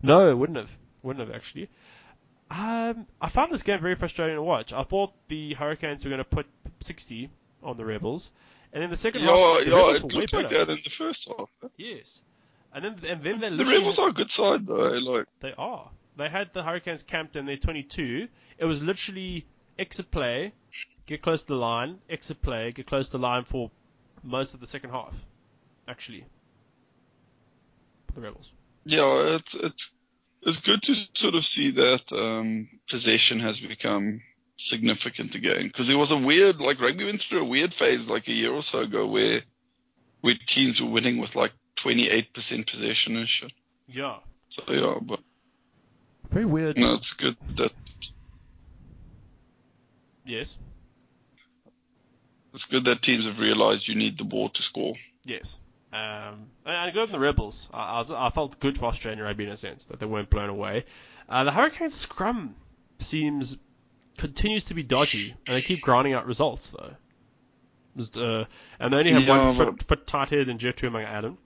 No, it wouldn't have. Wouldn't have, actually. Um, I found this game very frustrating to watch. I thought the Hurricanes were going to put 60 on the Rebels, and in the second Yeah, half, the yeah, Rebels it were way looked like better. that the first half. Yes, and then and then The Rebels are a good side though. Like, they are. They had the Hurricanes camped in their 22. It was literally exit play, get close to the line, exit play, get close to the line for most of the second half. Actually, for the Rebels. yeah, it's it's it's good to sort of see that um, possession has become significant again because it was a weird like rugby went through a weird phase like a year or so ago where where teams were winning with like 28% possession and shit. Yeah, So yeah, but very weird. no, it's good that Yes, it's good that teams have realized you need the ball to score. Yes. Um, and and good on the Rebels. I, I, was, I felt good for Australian rugby in a sense that they weren't blown away. Uh, the Hurricanes scrum seems continues to be dodgy, and they keep grinding out results though. Just, uh, and they only have Yeah, one foot, but- foot tight head and Jeff among Adam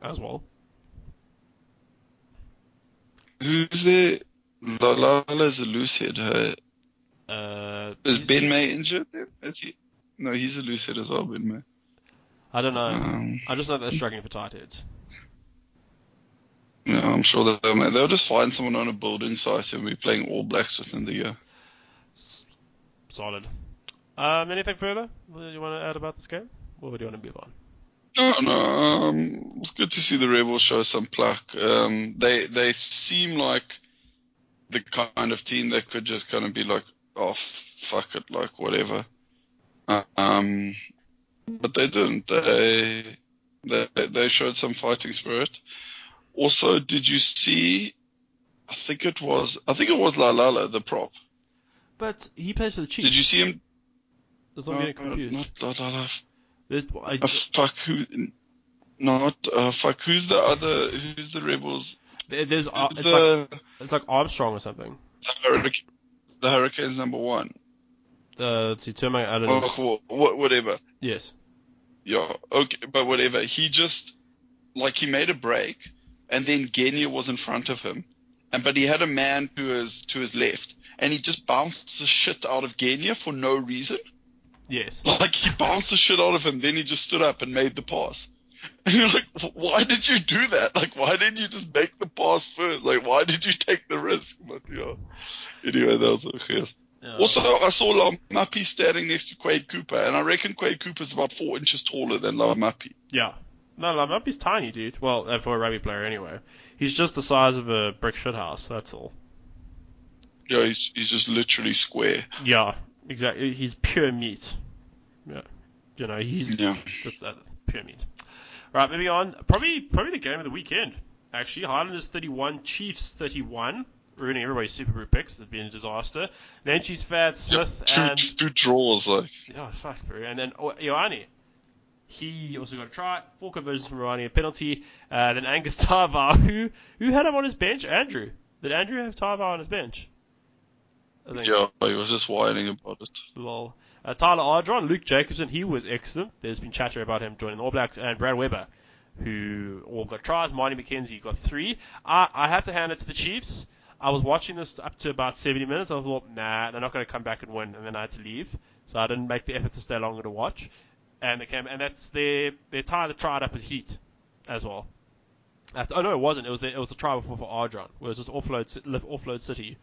as well. Who's there? Lalala's a loose head. Hey. Uh, Is Ben May injured then? Is he? No, he's a loose head as well, Ben May. I don't know. Um, I just know they're struggling for tight heads. yeah, I'm sure that they'll, they'll just find someone on a building site and be playing All Blacks within the year. Solid. Um, anything further you want to add about this game, or do you want to move on? No, no, um, it's good to see the Rebels show some pluck. Um, they they seem like the kind of team that could just kind of be like, oh fuck it, like whatever. Um, but they didn't. They they they showed some fighting spirit. Also, did you see? I think it was I think it was La Lala, the prop. But he plays for the Chiefs. Did you see him? That's what I'm getting confused. Not La Lala. There's- I- Uh, fuck who? Not uh, fuck. Who's the other? Who's the rebels? there's uh, it's like the, it's like Armstrong or something. the, Hurric- the Hurricanes number one. Uh, let's see, Toomaga-Allen. Oh, cool. What, whatever. Yes. Yeah. Okay. But whatever. He just like he made a break, and then Genia was in front of him, and but he had a man to his to his left, and he just bounced the shit out of Genia for no reason. Yes. Like he bounced the shit out of him, then he just stood up and made the pass. And you're like, why did you do that? Like, why didn't you just make the pass first? Like, why did you take the risk? But yeah. Anyway, that was okay. Yeah. Also, I saw Laumape standing next to Quade Cooper, and I reckon Quade Cooper's about four inches taller than Laumape. Yeah. No, Laumape's tiny, dude. Well, uh, for a rugby player anyway. He's just the size of a brick shithouse, that's all. Yeah, he's, he's just literally square. Yeah, exactly. He's pure meat. Yeah. You know, he's Yeah. that's that, pure meat. Right, moving on. Probably probably the game of the weekend. Actually, Highlanders 31, Chiefs 31. Ruining everybody's Super Bowl picks. It's been a disaster. Nancy's Fat Smith two, and two draws, like. Oh, fuck, bro. And then oh, Ioane. He also got a try, four conversions from Ioane, a penalty. Uh, then Angus Tarvar, who who had him on his bench? Andrew. Did Andrew have Ta'avao on his bench? I think. Yeah, he was just whining about it. Lol. Uh, Tyler Ardron, Luke Jacobson, he was excellent. There's been chatter about him joining the All Blacks, and Brad Weber, who all got tries. Marty McKenzie got three. I, I have to hand it to the Chiefs. I was watching this up to about 70 minutes. I thought, nah, they're not going to come back and win, and then I had to leave. So I didn't make the effort to stay longer to watch. And they came, and that's their their tie that tried up with Heat as well. After, oh no, it wasn't. It was the, it was the try before for Ardron, where it was just offload offload City.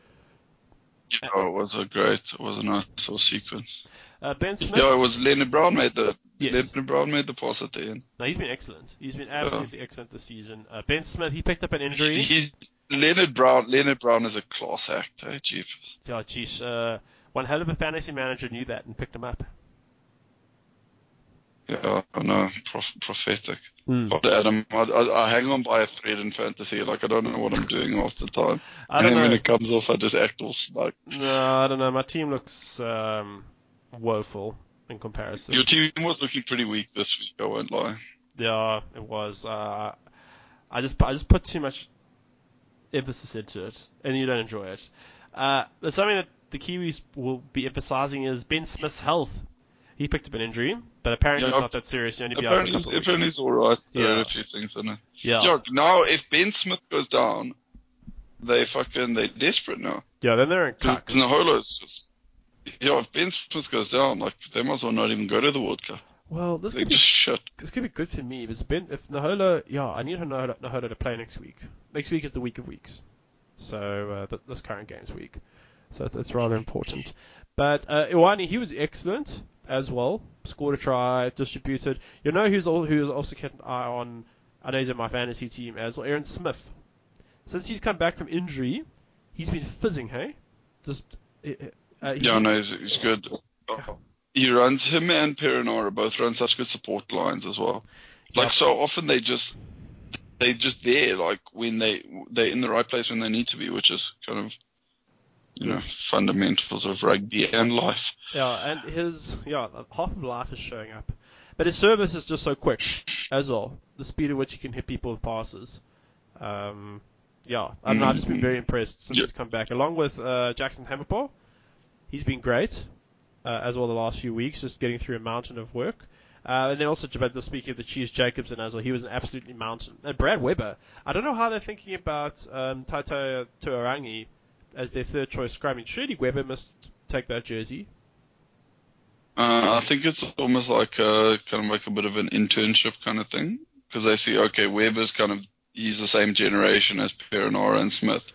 Yeah, it was a great, it was a nice little sequence. Uh, ben Smith. Yeah, it was Lienert-Brown made the Yes. Lienert-Brown made the pass at the end. No, he's been excellent. He's been absolutely excellent this season. Uh, ben Smith, he picked up an injury. He's Leonard Brown. Lienert-Brown is a class act, eh, Chief? Oh, geez. Uh, one hell of a fantasy manager knew that and picked him up. Yeah, I know, prof- prophetic. Hmm. But Adam, I, I, I hang on by a thread in fantasy. Like I don't know what I'm doing half the time. I and don't then when it comes off, I just act all smug. No, I don't know. My team looks um, woeful in comparison. Your team was looking pretty weak this week. I won't lie. Yeah, it was. Uh, I just I just put too much emphasis into it, and you don't enjoy it. Uh, but something that the Kiwis will be emphasizing is Ben Smith's health. He picked up an injury, but apparently Yeah, it's not that serious. You only be out Apparently, couple apparently it's all right. There are a few things in it. Yeah. Yeah, now if Ben Smith goes down, they fucking they're desperate now. yeah, then they're in cuck. Because Naholo is just yeah. If Ben Smith goes down, like they might as well not even go to the World Cup. Well, this They could be shit. this could be good for me. Because Ben, if Naholo, yeah, I need Naholo, Naholo to play next week. Next week is the week of weeks, so uh, th- this current game's week, so it's, it's rather important. But uh, Ioane, he was excellent as well. Scored a try, distributed. You know who's al- who's also kept an eye on. I know he's in my fantasy team as well. Aaron Smith. Since he's come back from injury, he's been fizzing. Hey, just uh, he- Yeah, no, he's, he's good. He runs him and Perenara both run such good support lines as well. Like so often they just they just there like when they they're in the right place when they need to be, which is kind of you know fundamentals of rugby and life. Yeah, and his yeah half of life is showing up, but his service is just so quick as well. The speed at which he can hit people with passes. Um, yeah, I don't know, I've just been very impressed since Yeah. he's come back. Along with uh, Jackson Hemopo, he's been great uh, as well the last few weeks, just getting through a mountain of work. Uh, and then also, about the speaking of the Chiefs, Jacobson as well, he was an absolutely mountain. And Brad Weber, I don't know how they're thinking about um, Taito Tuarangi as their third choice scrum. Surely Weber must take that jersey. Uh, I think it's almost like a kind of like a bit of an internship kind of thing because they see okay Weber's kind of he's the same generation as Perenara and Smith.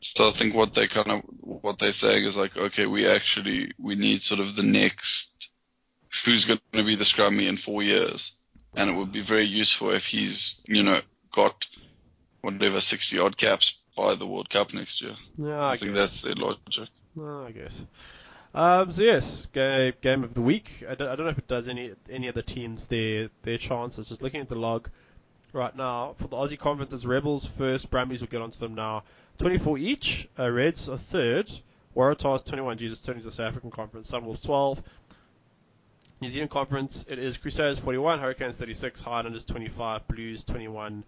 So I think what they kind of what they're saying is like okay we actually we need sort of the next who's going to be the scrummy in four years, and it would be very useful if he's you know got whatever 60 odd caps by the World Cup next year. Yeah, I, I, think that's their logic. Oh, I guess. Um, so yes, game, game of the week. I don't, I don't know if it does any any of the teams their their chances. Just looking at the log right now for the Aussie conference, it's Rebels first. Brumbies will get onto them now. 24 each. Uh, Reds are third. Waratahs 21. Jesus, turning to the South African conference. Sunwolves 12. New Zealand conference. It is Crusaders 41. Hurricanes 36. Highlanders 25. Blues 21.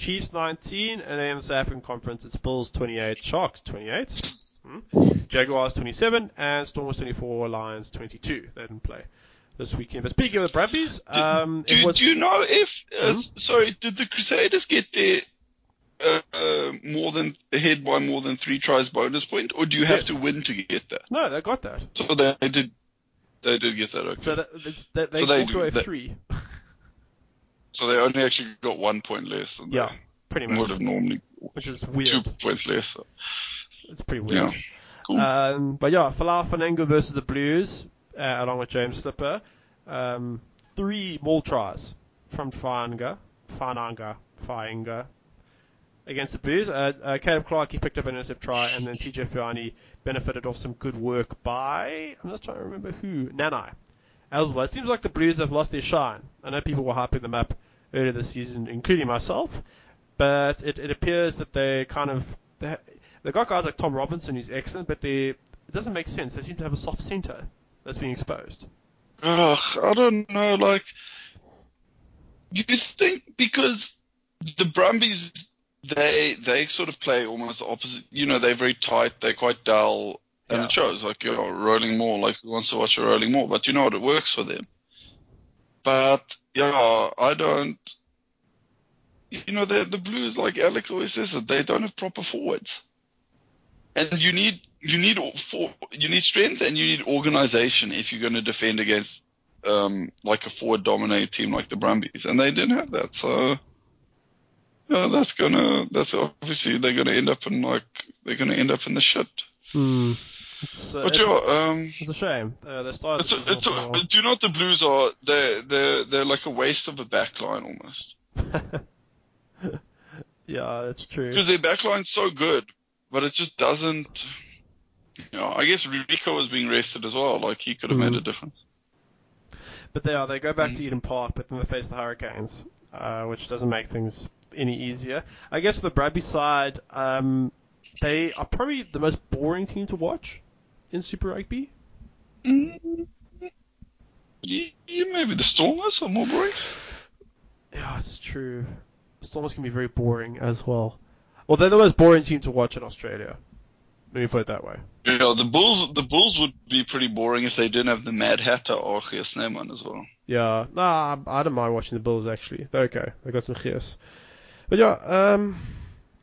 Chiefs 19, and then the South African Conference, it's Bulls 28, Sharks 28, hmm, Jaguars 27, and Stormers 24, Lions 22. They didn't play this weekend. But speaking of the Brumbies, um, do, it was do you know if uh, Hmm? sorry did the Crusaders get their uh, more than ahead by more than three tries bonus point, or do you have Yes. to win to get that? no, they got that. So they did. They did get that. Okay. So that, that they So they do- that- three. So they only actually got one point less than Yeah, pretty they would have normally. which is weird. Two points less. So. It's pretty weird. Yeah. Cool. Um, but yeah, Folau versus the Blues, uh, along with James Slipper. Um, three more tries from Fainga, Fananga, Fainga against the Blues. Uh, uh, Caleb Clarke, he picked up an intercept try, and then TJ Faiane benefited off some good work by, I'm just trying to remember who, Nanai. As well. It seems like the Blues have lost their shine. I know people were hyping them up earlier this season, including myself, but it, it appears that they kind of, they, They've got guys like Tom Robinson who's excellent, but they it doesn't make sense. They seem to have a soft centre that's being exposed. Ugh, I don't know. Like, you think because the Brumbies, they they sort of play almost opposite. You know, they're very tight. They're quite dull, and Yeah. it shows. Like, you know, rolling maul. Like, who wants to watch a rolling maul? But you know what? It works for them. But yeah, I don't. You know, the the Blues, like Alex always says, that they don't have proper forwards, and you need you need all- for you need strength and you need organization if you're going to defend against um, like a forward dominated team like the Brumbies, and they didn't have that. So yeah, that's gonna that's obviously they're gonna end up in like they're gonna end up in the shit. Hmm. It's, uh, But it's, yeah, um, it's a shame. Uh, they started. it's the a, season it's a, off do you know what the Blues are? They're they're they're like a waste of a backline almost. yeah, it's true. Because their backline's so good, but it just doesn't. You know, I guess Rieko was being rested as well. Like he could have made Mhm. a difference. But they are. They go back Mm. to Eden Park, but then they face the Hurricanes, uh, which doesn't make things any easier. I guess the Bradby side, um, they are probably the most boring team to watch in Super Rugby. Mm, yeah, maybe the Stormers are more boring. Yeah, it's true. Stormers can be very boring as well. Well, they're the most boring team to watch in Australia. Let me put it that way. Yeah, the Bulls the Bulls would be pretty boring if they didn't have the Mad Hatter or Snyman as well. Yeah, nah, I don't mind watching the Bulls actually. They're okay. They got some gears. But yeah, um,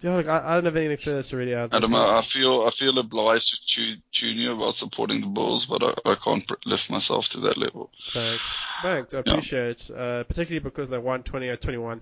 yeah, look, I, I don't have anything further to really add. I. I feel I feel obliged to tu- tune you about supporting the Bulls, but I, I can't lift myself to that level. Thanks. Thanks. I Yeah. appreciate it, uh, particularly because they won 28-21.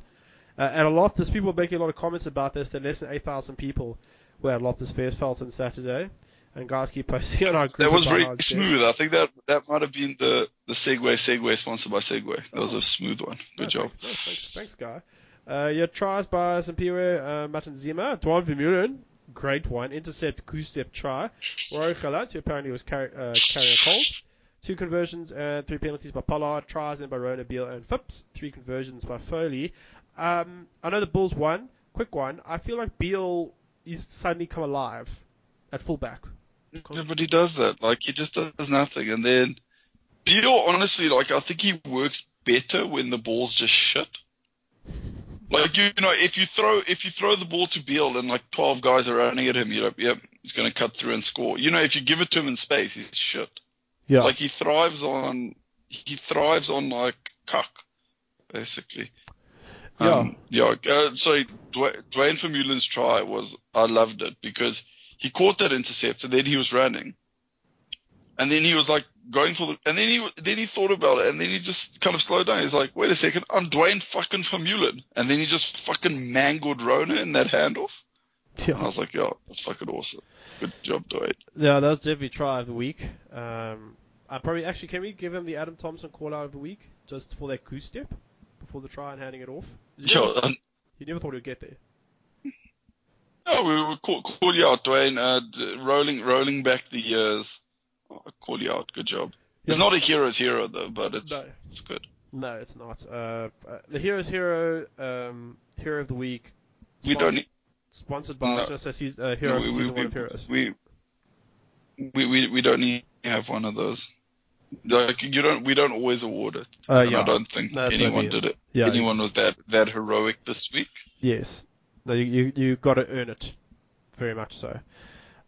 Uh, and a lot, there's people making a lot of comments about this. There less than 8,000 people were at Loftus Versfeld on Saturday. And guys keep posting on our group That was very smooth. I think that that might have been the the Segway Segway sponsored by Segway. That was a smooth one. Good No, job. Thanks, no, thanks, thanks, guy. Uh, your tries by Zampiwe, uh, Martin Zima, Duane Vermeulen, great one. Intercept, coup step try. Rory Khalat, who apparently was car- uh, carrying a cold. Two conversions and three penalties by Pollard. Tries in by Rona Beale and Phipps. Three conversions by Foley. Um, I know the Bulls won. Quick one. I feel like Beale is suddenly come alive at fullback. He does that. Like he just does nothing, and then Beale, honestly, like I think he works better when the ball's just shit. Like you know, if you throw if you throw the ball to Beale and like twelve guys are running at him, you're like, yep, he's gonna cut through and score. You know, if you give it to him in space, he's shit. Yeah. Like he thrives on he thrives on like cuck, basically. Um, yeah. Uh, so Dwayne, Duane Vermeulen's try was I loved it because he caught that intercept and then he was running, and then he was like going for the and then he then he thought about it and then he just kind of slowed down. He's like, wait a second, I'm Duane fucking Vermeulen, and then he just fucking mangled Rona in that handoff. And I was like, yeah, that's fucking awesome. Good job, Dwayne. Yeah, that was definitely try of the week. Um, I probably actually can we give him the Adam Thompson call out of the week just for that coup step before the try and handing it off? You Yeah, never, and you never thought he'd get there. No, we will call, call you out, Dwayne. Uh, rolling, rolling back the years. I call you out. Good job. It's not a hero's hero though, but it's No. it's good. No, it's not. Uh, uh, the hero's hero, um, hero of the week. We don't need. sponsored by. No. going to say uh, hero no, we, we, we, of heroes. we, we, we, we don't need to have one of those. Like you don't, we don't always award it. Uh, and yeah. I don't think No, anyone did it. Yeah. anyone was that that heroic this week. Yes. No, you you, you got to earn it, very much so.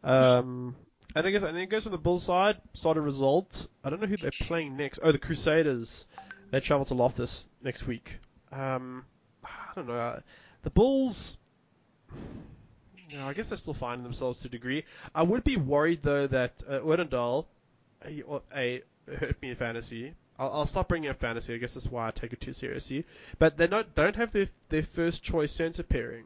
Um, and I guess and then it goes to the Bulls side. Started result. I don't know who they're playing next. Oh, the Crusaders. They travel to Loftus next week. Um, I don't know. Uh, The Bulls. Yeah, I guess they're still finding themselves to a degree. I would be worried though that uh, Odendaal, a, a hurt me in fantasy. I'll, I'll stop bringing up fantasy. I guess that's why I take it too seriously. But they not don't have their their first choice center pairing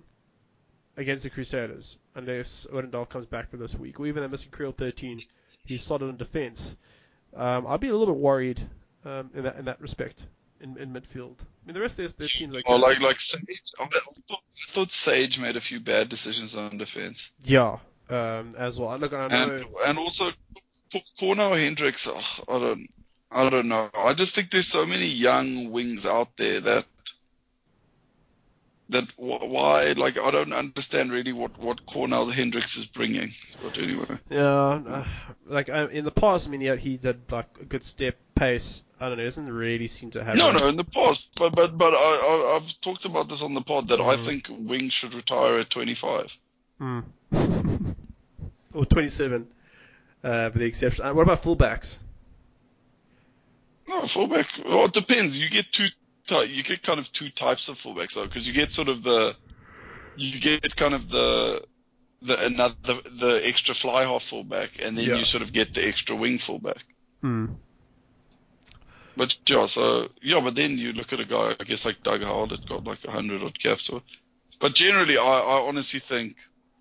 against the Crusaders unless Odendaal comes back for this week, or even they're missing Kriel 13, who's solid in defense. Um, I'd be a little bit worried um, in that in that respect in, in midfield. I mean, the rest of their, their teams like Or like like Sage. I thought, I thought Sage made a few bad decisions on defense, yeah, um, as well. Look, I know. and and also Cornal Hendricks. Oh, I don't. I don't know. I just think there's so many young wings out there that that why like I don't understand really what what Cornal Hendricks is bringing. But anyway, Yeah, uh, like uh, in the past, I mean, yeah, he did like a good step pace. I don't know, doesn't really seem to have. no, no, in the past, but but but I, I I've talked about this on the pod that I Mhm. think wings should retire at 25. Mm. or 27, uh, with the exception. Uh, what about fullbacks? No, fullback. Well, it depends. You get two. You get kind of two types of fullbacks though, because you get sort of the, you get kind of the, the another the, the extra fly half fullback, and then Yeah. you sort of get the extra wing fullback. Hmm. But yeah, so yeah, but then you look at a guy, I guess like Doug Howlett that got like a hundred odd caps. Or, but generally, I, I honestly think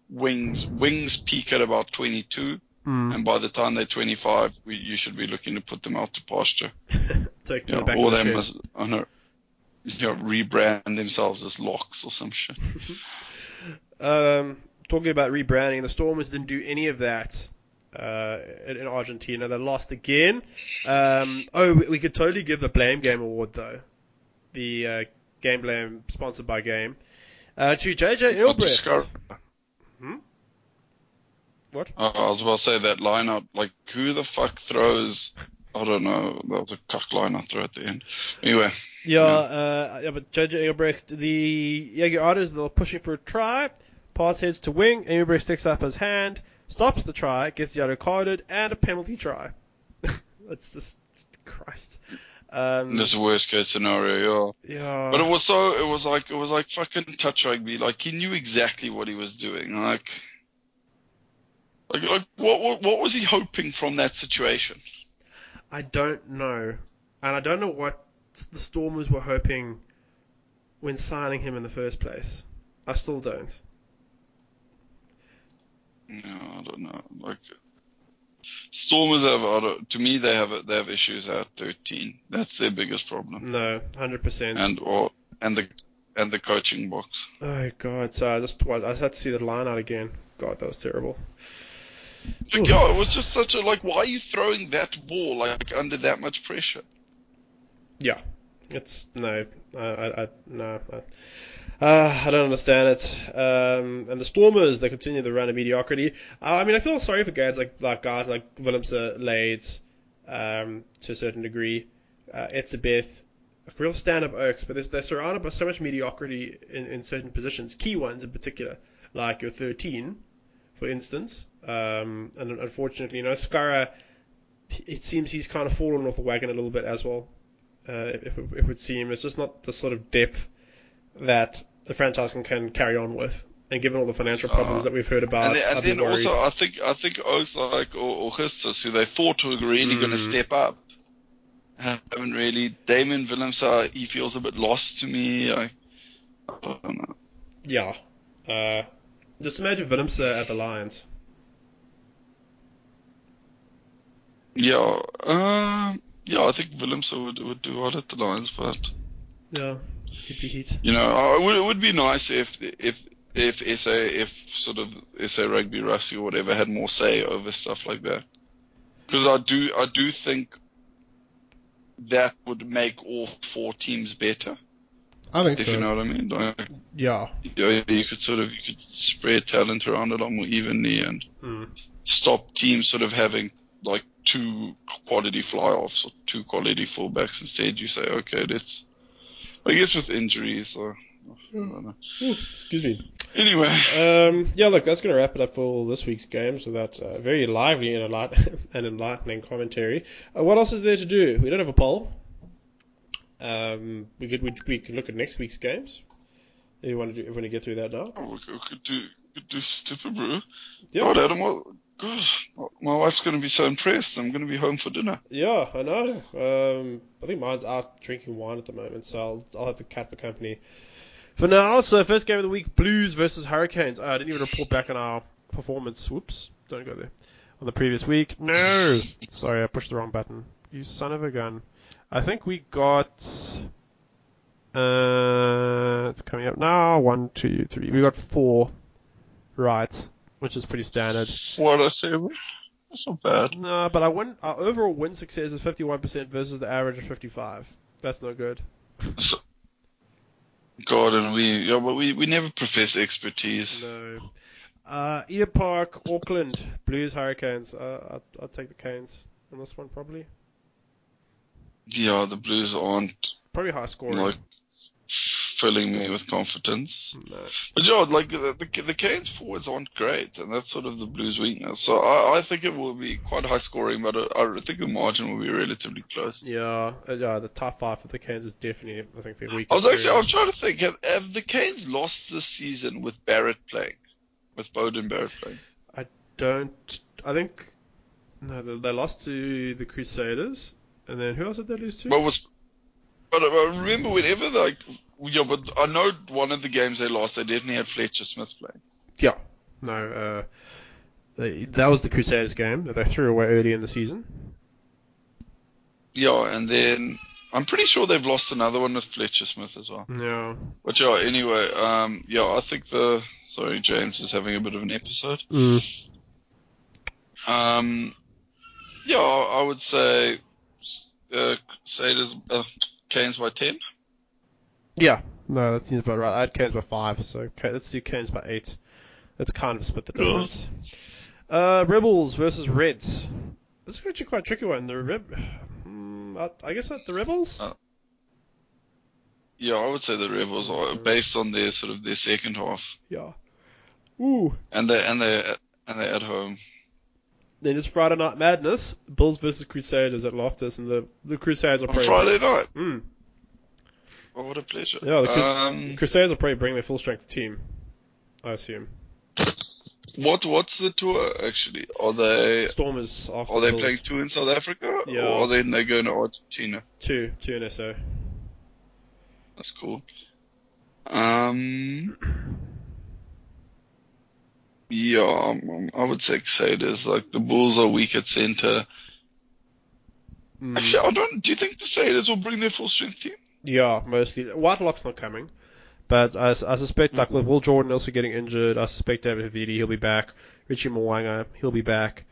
wings wings peak at about 22, Mm. and by the time they're 25, we, you should be looking to put them out to pasture. Take them know, back or the they shed. must, I know, you know, rebrand themselves as locks or some shit. Um, talking about rebranding, the Stormers didn't do any of that uh, in, in Argentina. They lost again. Um, oh, we, could totally give the Blame Game award though. The uh, Game Blame sponsored by Game uh, to JJ Engelbrecht. Hmm? What? Uh, I was about to say that line out, like, who the fuck throws, I don't know, that was a cuck line I threw at the end. Anyway, Yeah, Yeah. uh, yeah, but Judge Engelbrecht, the Jaguares, they're pushing for a try. Pass heads to wing. Engelbrecht sticks up his hand, stops the try, gets the yellow carded, and a penalty try. That's just Christ. Um, this is the worst case scenario, yeah. yeah, But it was so, it was like, it was like fucking touch rugby. Like, he knew exactly what he was doing. Like, like, like what, what, what was he hoping from that situation? I don't know, and I don't know what the Stormers were hoping when signing him in the first place. I still don't. No, I don't know. Like, Stormers have, to me, they have, they have issues at 13. That's their biggest problem. No, hundred percent. And, or, and the, and the coaching box. Oh god, so I just I just had to see the line out again. God, that was terrible. Like, yeah, it was just such a like. Why are you throwing that ball like under that much pressure? Yeah, it's no, I, I, I no, I, uh, I don't understand it. Um, and the Stormers, they continue the run of mediocrity. Uh, I mean, I feel sorry for guys like like guys like Willemse, Lades, um, to a certain degree, uh, Etzebeth, real stand-up oaks, but they're, they're surrounded by so much mediocrity in, in certain positions, key ones in particular, like your 13, for instance. Um, and unfortunately, you know, Skara, it seems he's kind of fallen off the wagon a little bit as well. Uh, it, it would seem it's just not the sort of depth that the franchise can, can carry on with. And given all the financial problems Uh, that we've heard about, and then, and then also, I think I think Oaks like or Augustus, who they thought were really going to Mm. step up, haven't really. Damian Willemse, he feels a bit lost to me. I, I don't know. yeah. Uh, just imagine Willemse at the Lions. Yeah, um, yeah, I think Willemse would would do well at the Lions, but Yeah, he'd be heat. you know, it would, it would be nice if if if SA if sort of SA Rugby Rusty or whatever had more say over stuff like that, because I do I do think that would make all four teams better, I think if you know what I mean. Like, Yeah. you, know, you could sort of you could spread talent around a lot more evenly and Mm. stop teams sort of having like two quality fly-offs or two quality fullbacks. Instead, you say, okay, let's. I guess with injuries, or I. Ooh, excuse me. Anyway, Um, yeah, look, that's going to wrap it up for this week's games with that uh, very lively and, enlight- and enlightening commentary. Uh, what else is there to do? We don't have a poll. Um, we could we, we could look at next week's games. If you want to do, if you want to get through that now. oh, we could, we do we could do SuperBru. Yeah. God, Adam, what, gosh, my wife's going to be so impressed. I'm going to be home for dinner. Yeah, I know. Um, I think mine's out drinking wine at the moment, so I'll, I'll have the cat for company. For now, so first game of the week, Blues versus Hurricanes. I didn't even report back on our performance. Whoops, don't go there. On the previous week. No! Sorry, I pushed the wrong button. You son of a gun. I think we got... Uh, it's coming up now. One, two, three. We got four right, which is pretty standard. What I say? That's not bad. No, but our win, our overall win success is 51% versus the average of 55. That's no good. So, God, and we, yeah, but we, we never profess expertise. No. Uh, Eden Park, Auckland, Blues, Hurricanes. Uh, I'll, I'll take the Canes on this one probably. Yeah, the Blues aren't Probably high scoring. like filling me with confidence. no. But yeah, like the, the the Canes forwards aren't great, and that's sort of the Blues' weakness. So I, I think it will be quite high scoring, but I, I think the margin will be relatively close. Yeah, uh, yeah. The tight five for the Canes is definitely, I think, the weakest. I was actually I was trying to think have, have the Canes lost this season with Barrett playing, with Beauden Barrett playing? I don't. I think. No, they, they lost to the Crusaders, and then who else did they lose to? But was but I remember whenever like yeah, but I know one of the games they lost, they definitely had Fletcher Smith playing. Yeah. No, uh, They, that was the Crusaders game that they threw away early in the season. Yeah, and then I'm pretty sure they've lost another one with Fletcher Smith as well. Yeah. But yeah, anyway, um, yeah, I think the sorry James is having a bit of an episode. Mm. Um, yeah, I would say uh, Crusaders, uh, Canes by ten. Yeah. No, that seems about right. I had Canes by five, so okay, let's do Canes by eight. Let's kind of split the difference. Uh, Rebels versus Reds. This is actually quite a tricky one. The Reb, mm, I, guess the Rebels. Uh, Yeah, I would say the Rebels are based on their sort of their second half, Yeah. Ooh. and they and they and they're at home. Then it's Friday Night Madness. Bulls versus Crusaders at Loftus, and the the Crusaders are On probably. Friday night. Mm. Oh, what a pleasure. Yeah, the Crus- um, Crusaders will probably bring their full strength team. I assume. what what's the tour actually? Are they Stormers after are the they Bulls. playing two in South Africa, Yeah. or are they they going to Argentina? Two, two in SO. That's cool. Um, yeah, um, I would say Crusaders. Like the Bulls are weak at center. Mm. Actually, I don't. Do you think the Crusaders will bring their full strength team? Yeah, mostly. Whitelock's not coming. But I, I suspect, like, with Will Jordan also getting injured, I suspect David Havili, he'll be back. Richie Mo'unga, he'll be back.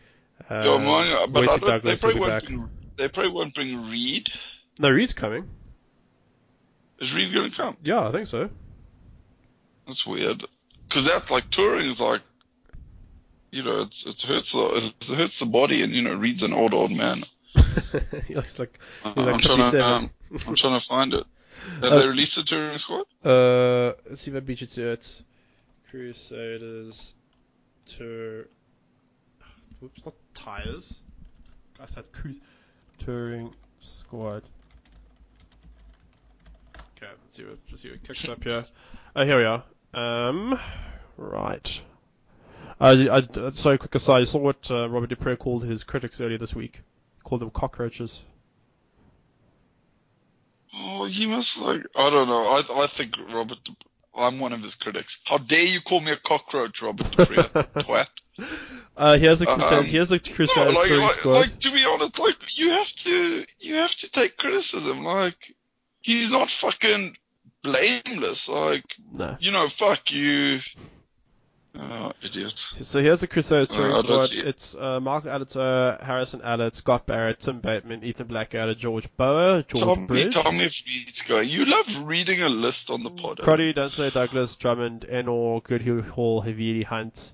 Uh, yeah, mine, but I don't, they probably be won't. back. Bring, they probably won't bring Read. No, Read's coming. Is Read going to come? Yeah, I think so. That's weird. Because that's like touring is like, you know, it's, it hurts the it hurts the body, and you know, Read's an old old man. he looks like, he's like I'm trying to um, I'm trying to find it. Have Uh, they released the touring squad? Uh, let's see if I beat you to it. Crusaders to. Whoops, not tires. I said cru- touring squad. Okay, let's see what let's see what kicks up here. Oh, here we are. Um, right. I, I, sorry, quick aside. You saw what uh, Robert du Preez called his critics earlier this week. He called them cockroaches. Oh, he must like I don't know. I I think Robert. I'm one of his critics. How dare you call me a cockroach, Robert du Preez, twat? Uh, here's the Um, Crusaders. here's the No, Crusaders like, like, like to be honest, like you have to you have to take criticism. Like he's not fucking blameless. Like no. you know, fuck you. Oh, idiot. So here's the Crusaders Uh, touring don't squad. It's uh, Mark Additor, Harrison Allett, Scott Barrett, Tim Bateman, Ethan Blackadder, George Bower, George Tell Bridge, tell me if Read's going. You love reading a list on the pod. eh? Crotty, Dunshea, Douglas, Drummond, Ennor, Goodhue, Hall, Havili, Hunt,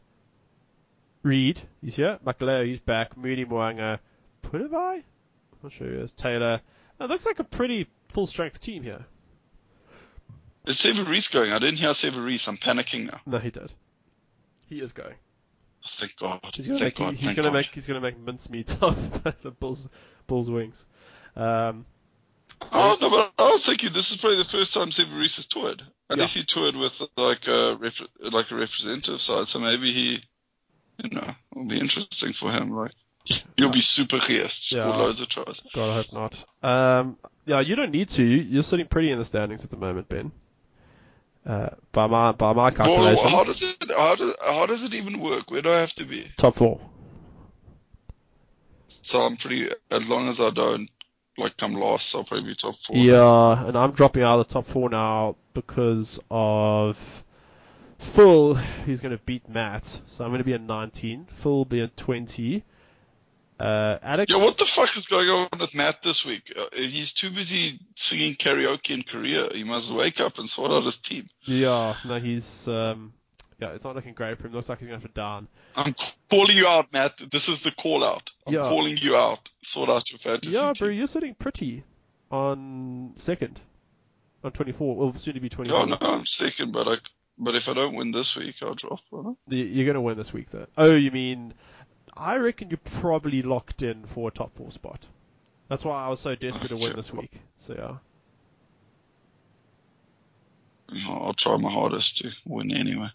Read, he's here, Makaleo, he's back, Moody, Mo'unga, Punavai? I'm not sure who it is, Taylor. It looks like a pretty full strength team here. Is Sevu Reece going? I didn't hear Sevu Reece. I'm panicking now. No, he did. He is going. Thank God. He's gonna Thank make God. he's thank gonna God. make he's gonna make mincemeat of the Bulls Bulls wings. Um, Oh no, but I was thinking this is probably the first time Sevu Reece has toured. Unless he toured with like a rep- like a representative side, so maybe he, you know, it'll be interesting for him. Like you'll be super score Yeah. loads of tries. God, I hope not. Um, yeah, you don't need to. You're sitting pretty in the standings at the moment, Ben. Uh, by my by my Well, calculations, how does how does how does it even work? Where do I have to be? top four. So I'm pretty as long as I don't like come last, I'll probably be top four. Yeah, and I'm dropping out of the top four now because of Phil. He's going to beat Matt, so I'm going to be at 19. Phil will be at 20. Uh, Alex. Yeah, what the fuck is going on with Matt this week? Uh, he's too busy singing karaoke in Korea. He must wake up and sort out his team. Yeah, no, he's um, yeah, it's not looking great for him. Looks like he's going to have to down. I'm calling you out, Matt. This is the call out. I'm Yeah. calling you out. Sort out your fantasy Yeah, team. bro, you're sitting pretty on second, on 24. Well, soon to be 24. Yeah, no, I'm second, but I, but if I don't win this week, I'll drop. You're going to win this week, though. Oh, you mean? I reckon you're probably locked in for a top four spot. That's why I was so desperate to win this week. So yeah. I'll try my hardest to win anyway.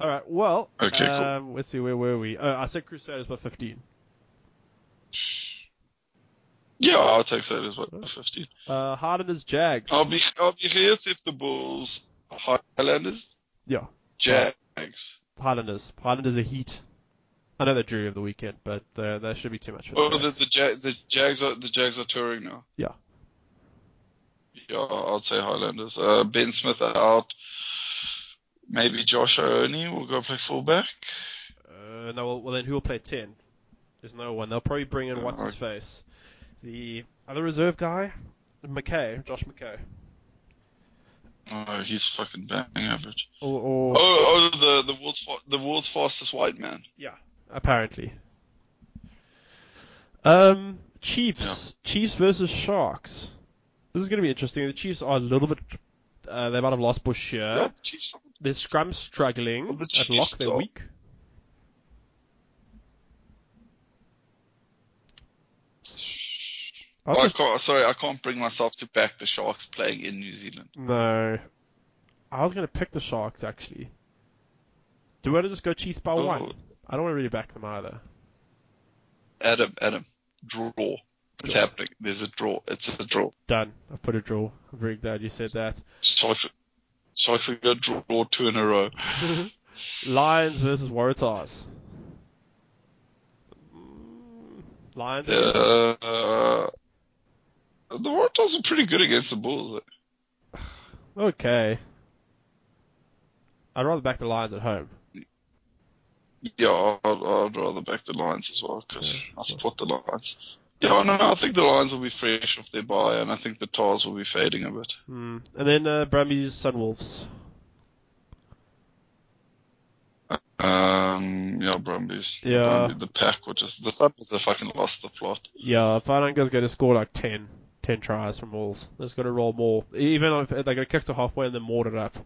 All right. Well, Okay, cool. um, let's see where were we? Oh, I said Crusaders by 15. Yeah, I'll take that as well. 15. Uh, Hardeners Jags. I'll be I'll be here if the Bulls, are Highlanders, Yeah, Jags. Highlanders. Highlanders are heat. I know they're drew over the weekend, but there should be too much for Oh, the the the, the Jags are the Jags are touring now. Yeah. Yeah, I'd say Highlanders. Uh, ben Smith out. Maybe Josh Ioane will go play fullback. Uh, no, well, well, then who will play 10? There's no one. They'll probably bring in Uh, what's his face, the other reserve guy, McKay, Josh McKay, Oh, he's fucking bang average. or, or Oh, oh, the the world's the world's fastest white man. yeah, apparently. Um, Chiefs, Chiefs versus Sharks. This is going to be interesting. The Chiefs are a little bit. Uh, they might have lost Bush Yeah, here. the Chiefs. Their scrum's struggling. Well, the At lock, Chiefs they're are- weak. I'll I just- can't, sorry, I can't bring myself to back the Sharks playing in New Zealand. No. I was going to pick the Sharks, actually. Do we want to just go Chiefs by Oh. one? I don't want to really back them either. Adam, Adam, draw. It's happening. There's a draw. It's a draw. Done. I've put a draw. I'm very glad you said that. Sharks, Sharks are going to draw two in a row. Lions versus Waratahs. Lions. Uh, uh, the Waratahs are pretty good against the Bulls. Okay. I'd rather back the Lions at home. Yeah, I'd, I'd rather back the Lions as well because Yeah. I support the Lions. Yeah, no, I think the Lions will be fresh off their bye, and I think the Tars will be fading a bit. Hmm. And then uh, Brumbies, Sunwolves. Um, yeah, Brumbies. Yeah. Brumbies, the pack, which is the Suns have fucking lost the plot. Yeah, Whananga's going to score like 10, 10 tries from Wolves. They're going to roll more. Even if they're going to kick to halfway and then mortar it up.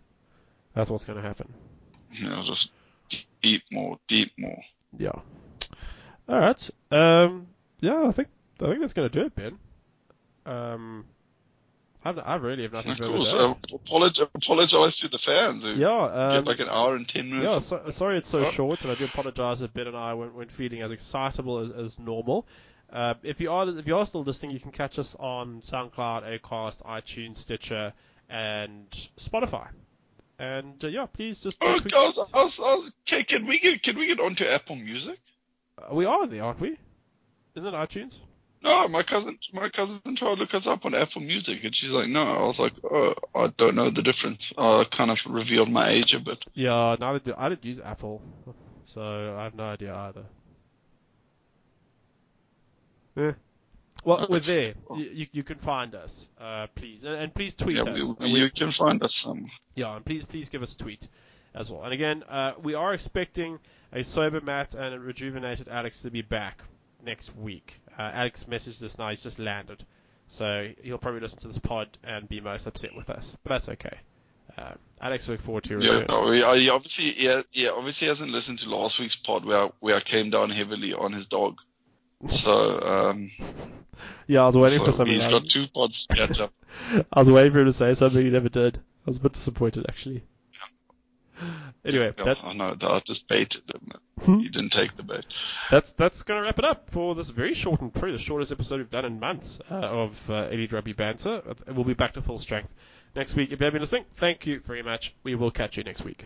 That's what's going to happen. Yeah, just deep more, deep more. Yeah. All right. Um. Yeah, I think I think that's going to do it, Ben. Um. I've, I really have nothing further Cool. to add. apologize, apologize to the fans who Yeah. Um, get like an hour and ten minutes. Yeah, so, sorry it's so Oh. short, and I do apologise that Ben and I weren't, weren't feeling as excitable as, as normal. Uh, if you are if you are still listening, you can catch us on SoundCloud, Acast, iTunes, Stitcher, and Spotify. And uh, yeah, please just Oh, tweet- guys, I was, I was, okay, can we get can we get onto Apple Music? Uh, we are there, aren't we? Isn't it iTunes? No, my cousin, my cousin tried to look us up on Apple Music, and she's like, no. I was like, oh, I don't know the difference. I kind of revealed my age a bit. Yeah, neither do I. Didn't use Apple, so I have no idea either. Yeah. Well, we're there. You, you, you can find us, uh, please, and, and please tweet Yeah, us. we, we, we- you can find us some. Yeah, and please, please give us a tweet as well. And again, uh, we are expecting a sober Matt and a rejuvenated Alex to be back next week. Uh, Alex messaged us now; he's just landed, so he'll probably listen to this pod and be most upset with us. But that's okay. Uh, Alex, look forward to your Yeah, no, he obviously, yeah, yeah, obviously hasn't listened to last week's pod where I, where I came down heavily on his dog. So, um, Yeah, I was waiting so for something. he's got two pods to catch up. I was waiting for him to say something he never did. I was a bit disappointed actually. Anyway, Yeah, that, I know that I just baited him. Hmm. He didn't take the bait. that's that's going to wrap it up for this very short and probably the shortest episode we've done in months uh, of uh, Elite Rugby Banter. We'll be back to full strength next week. If you have been listening, thank you very much. We will catch you next week.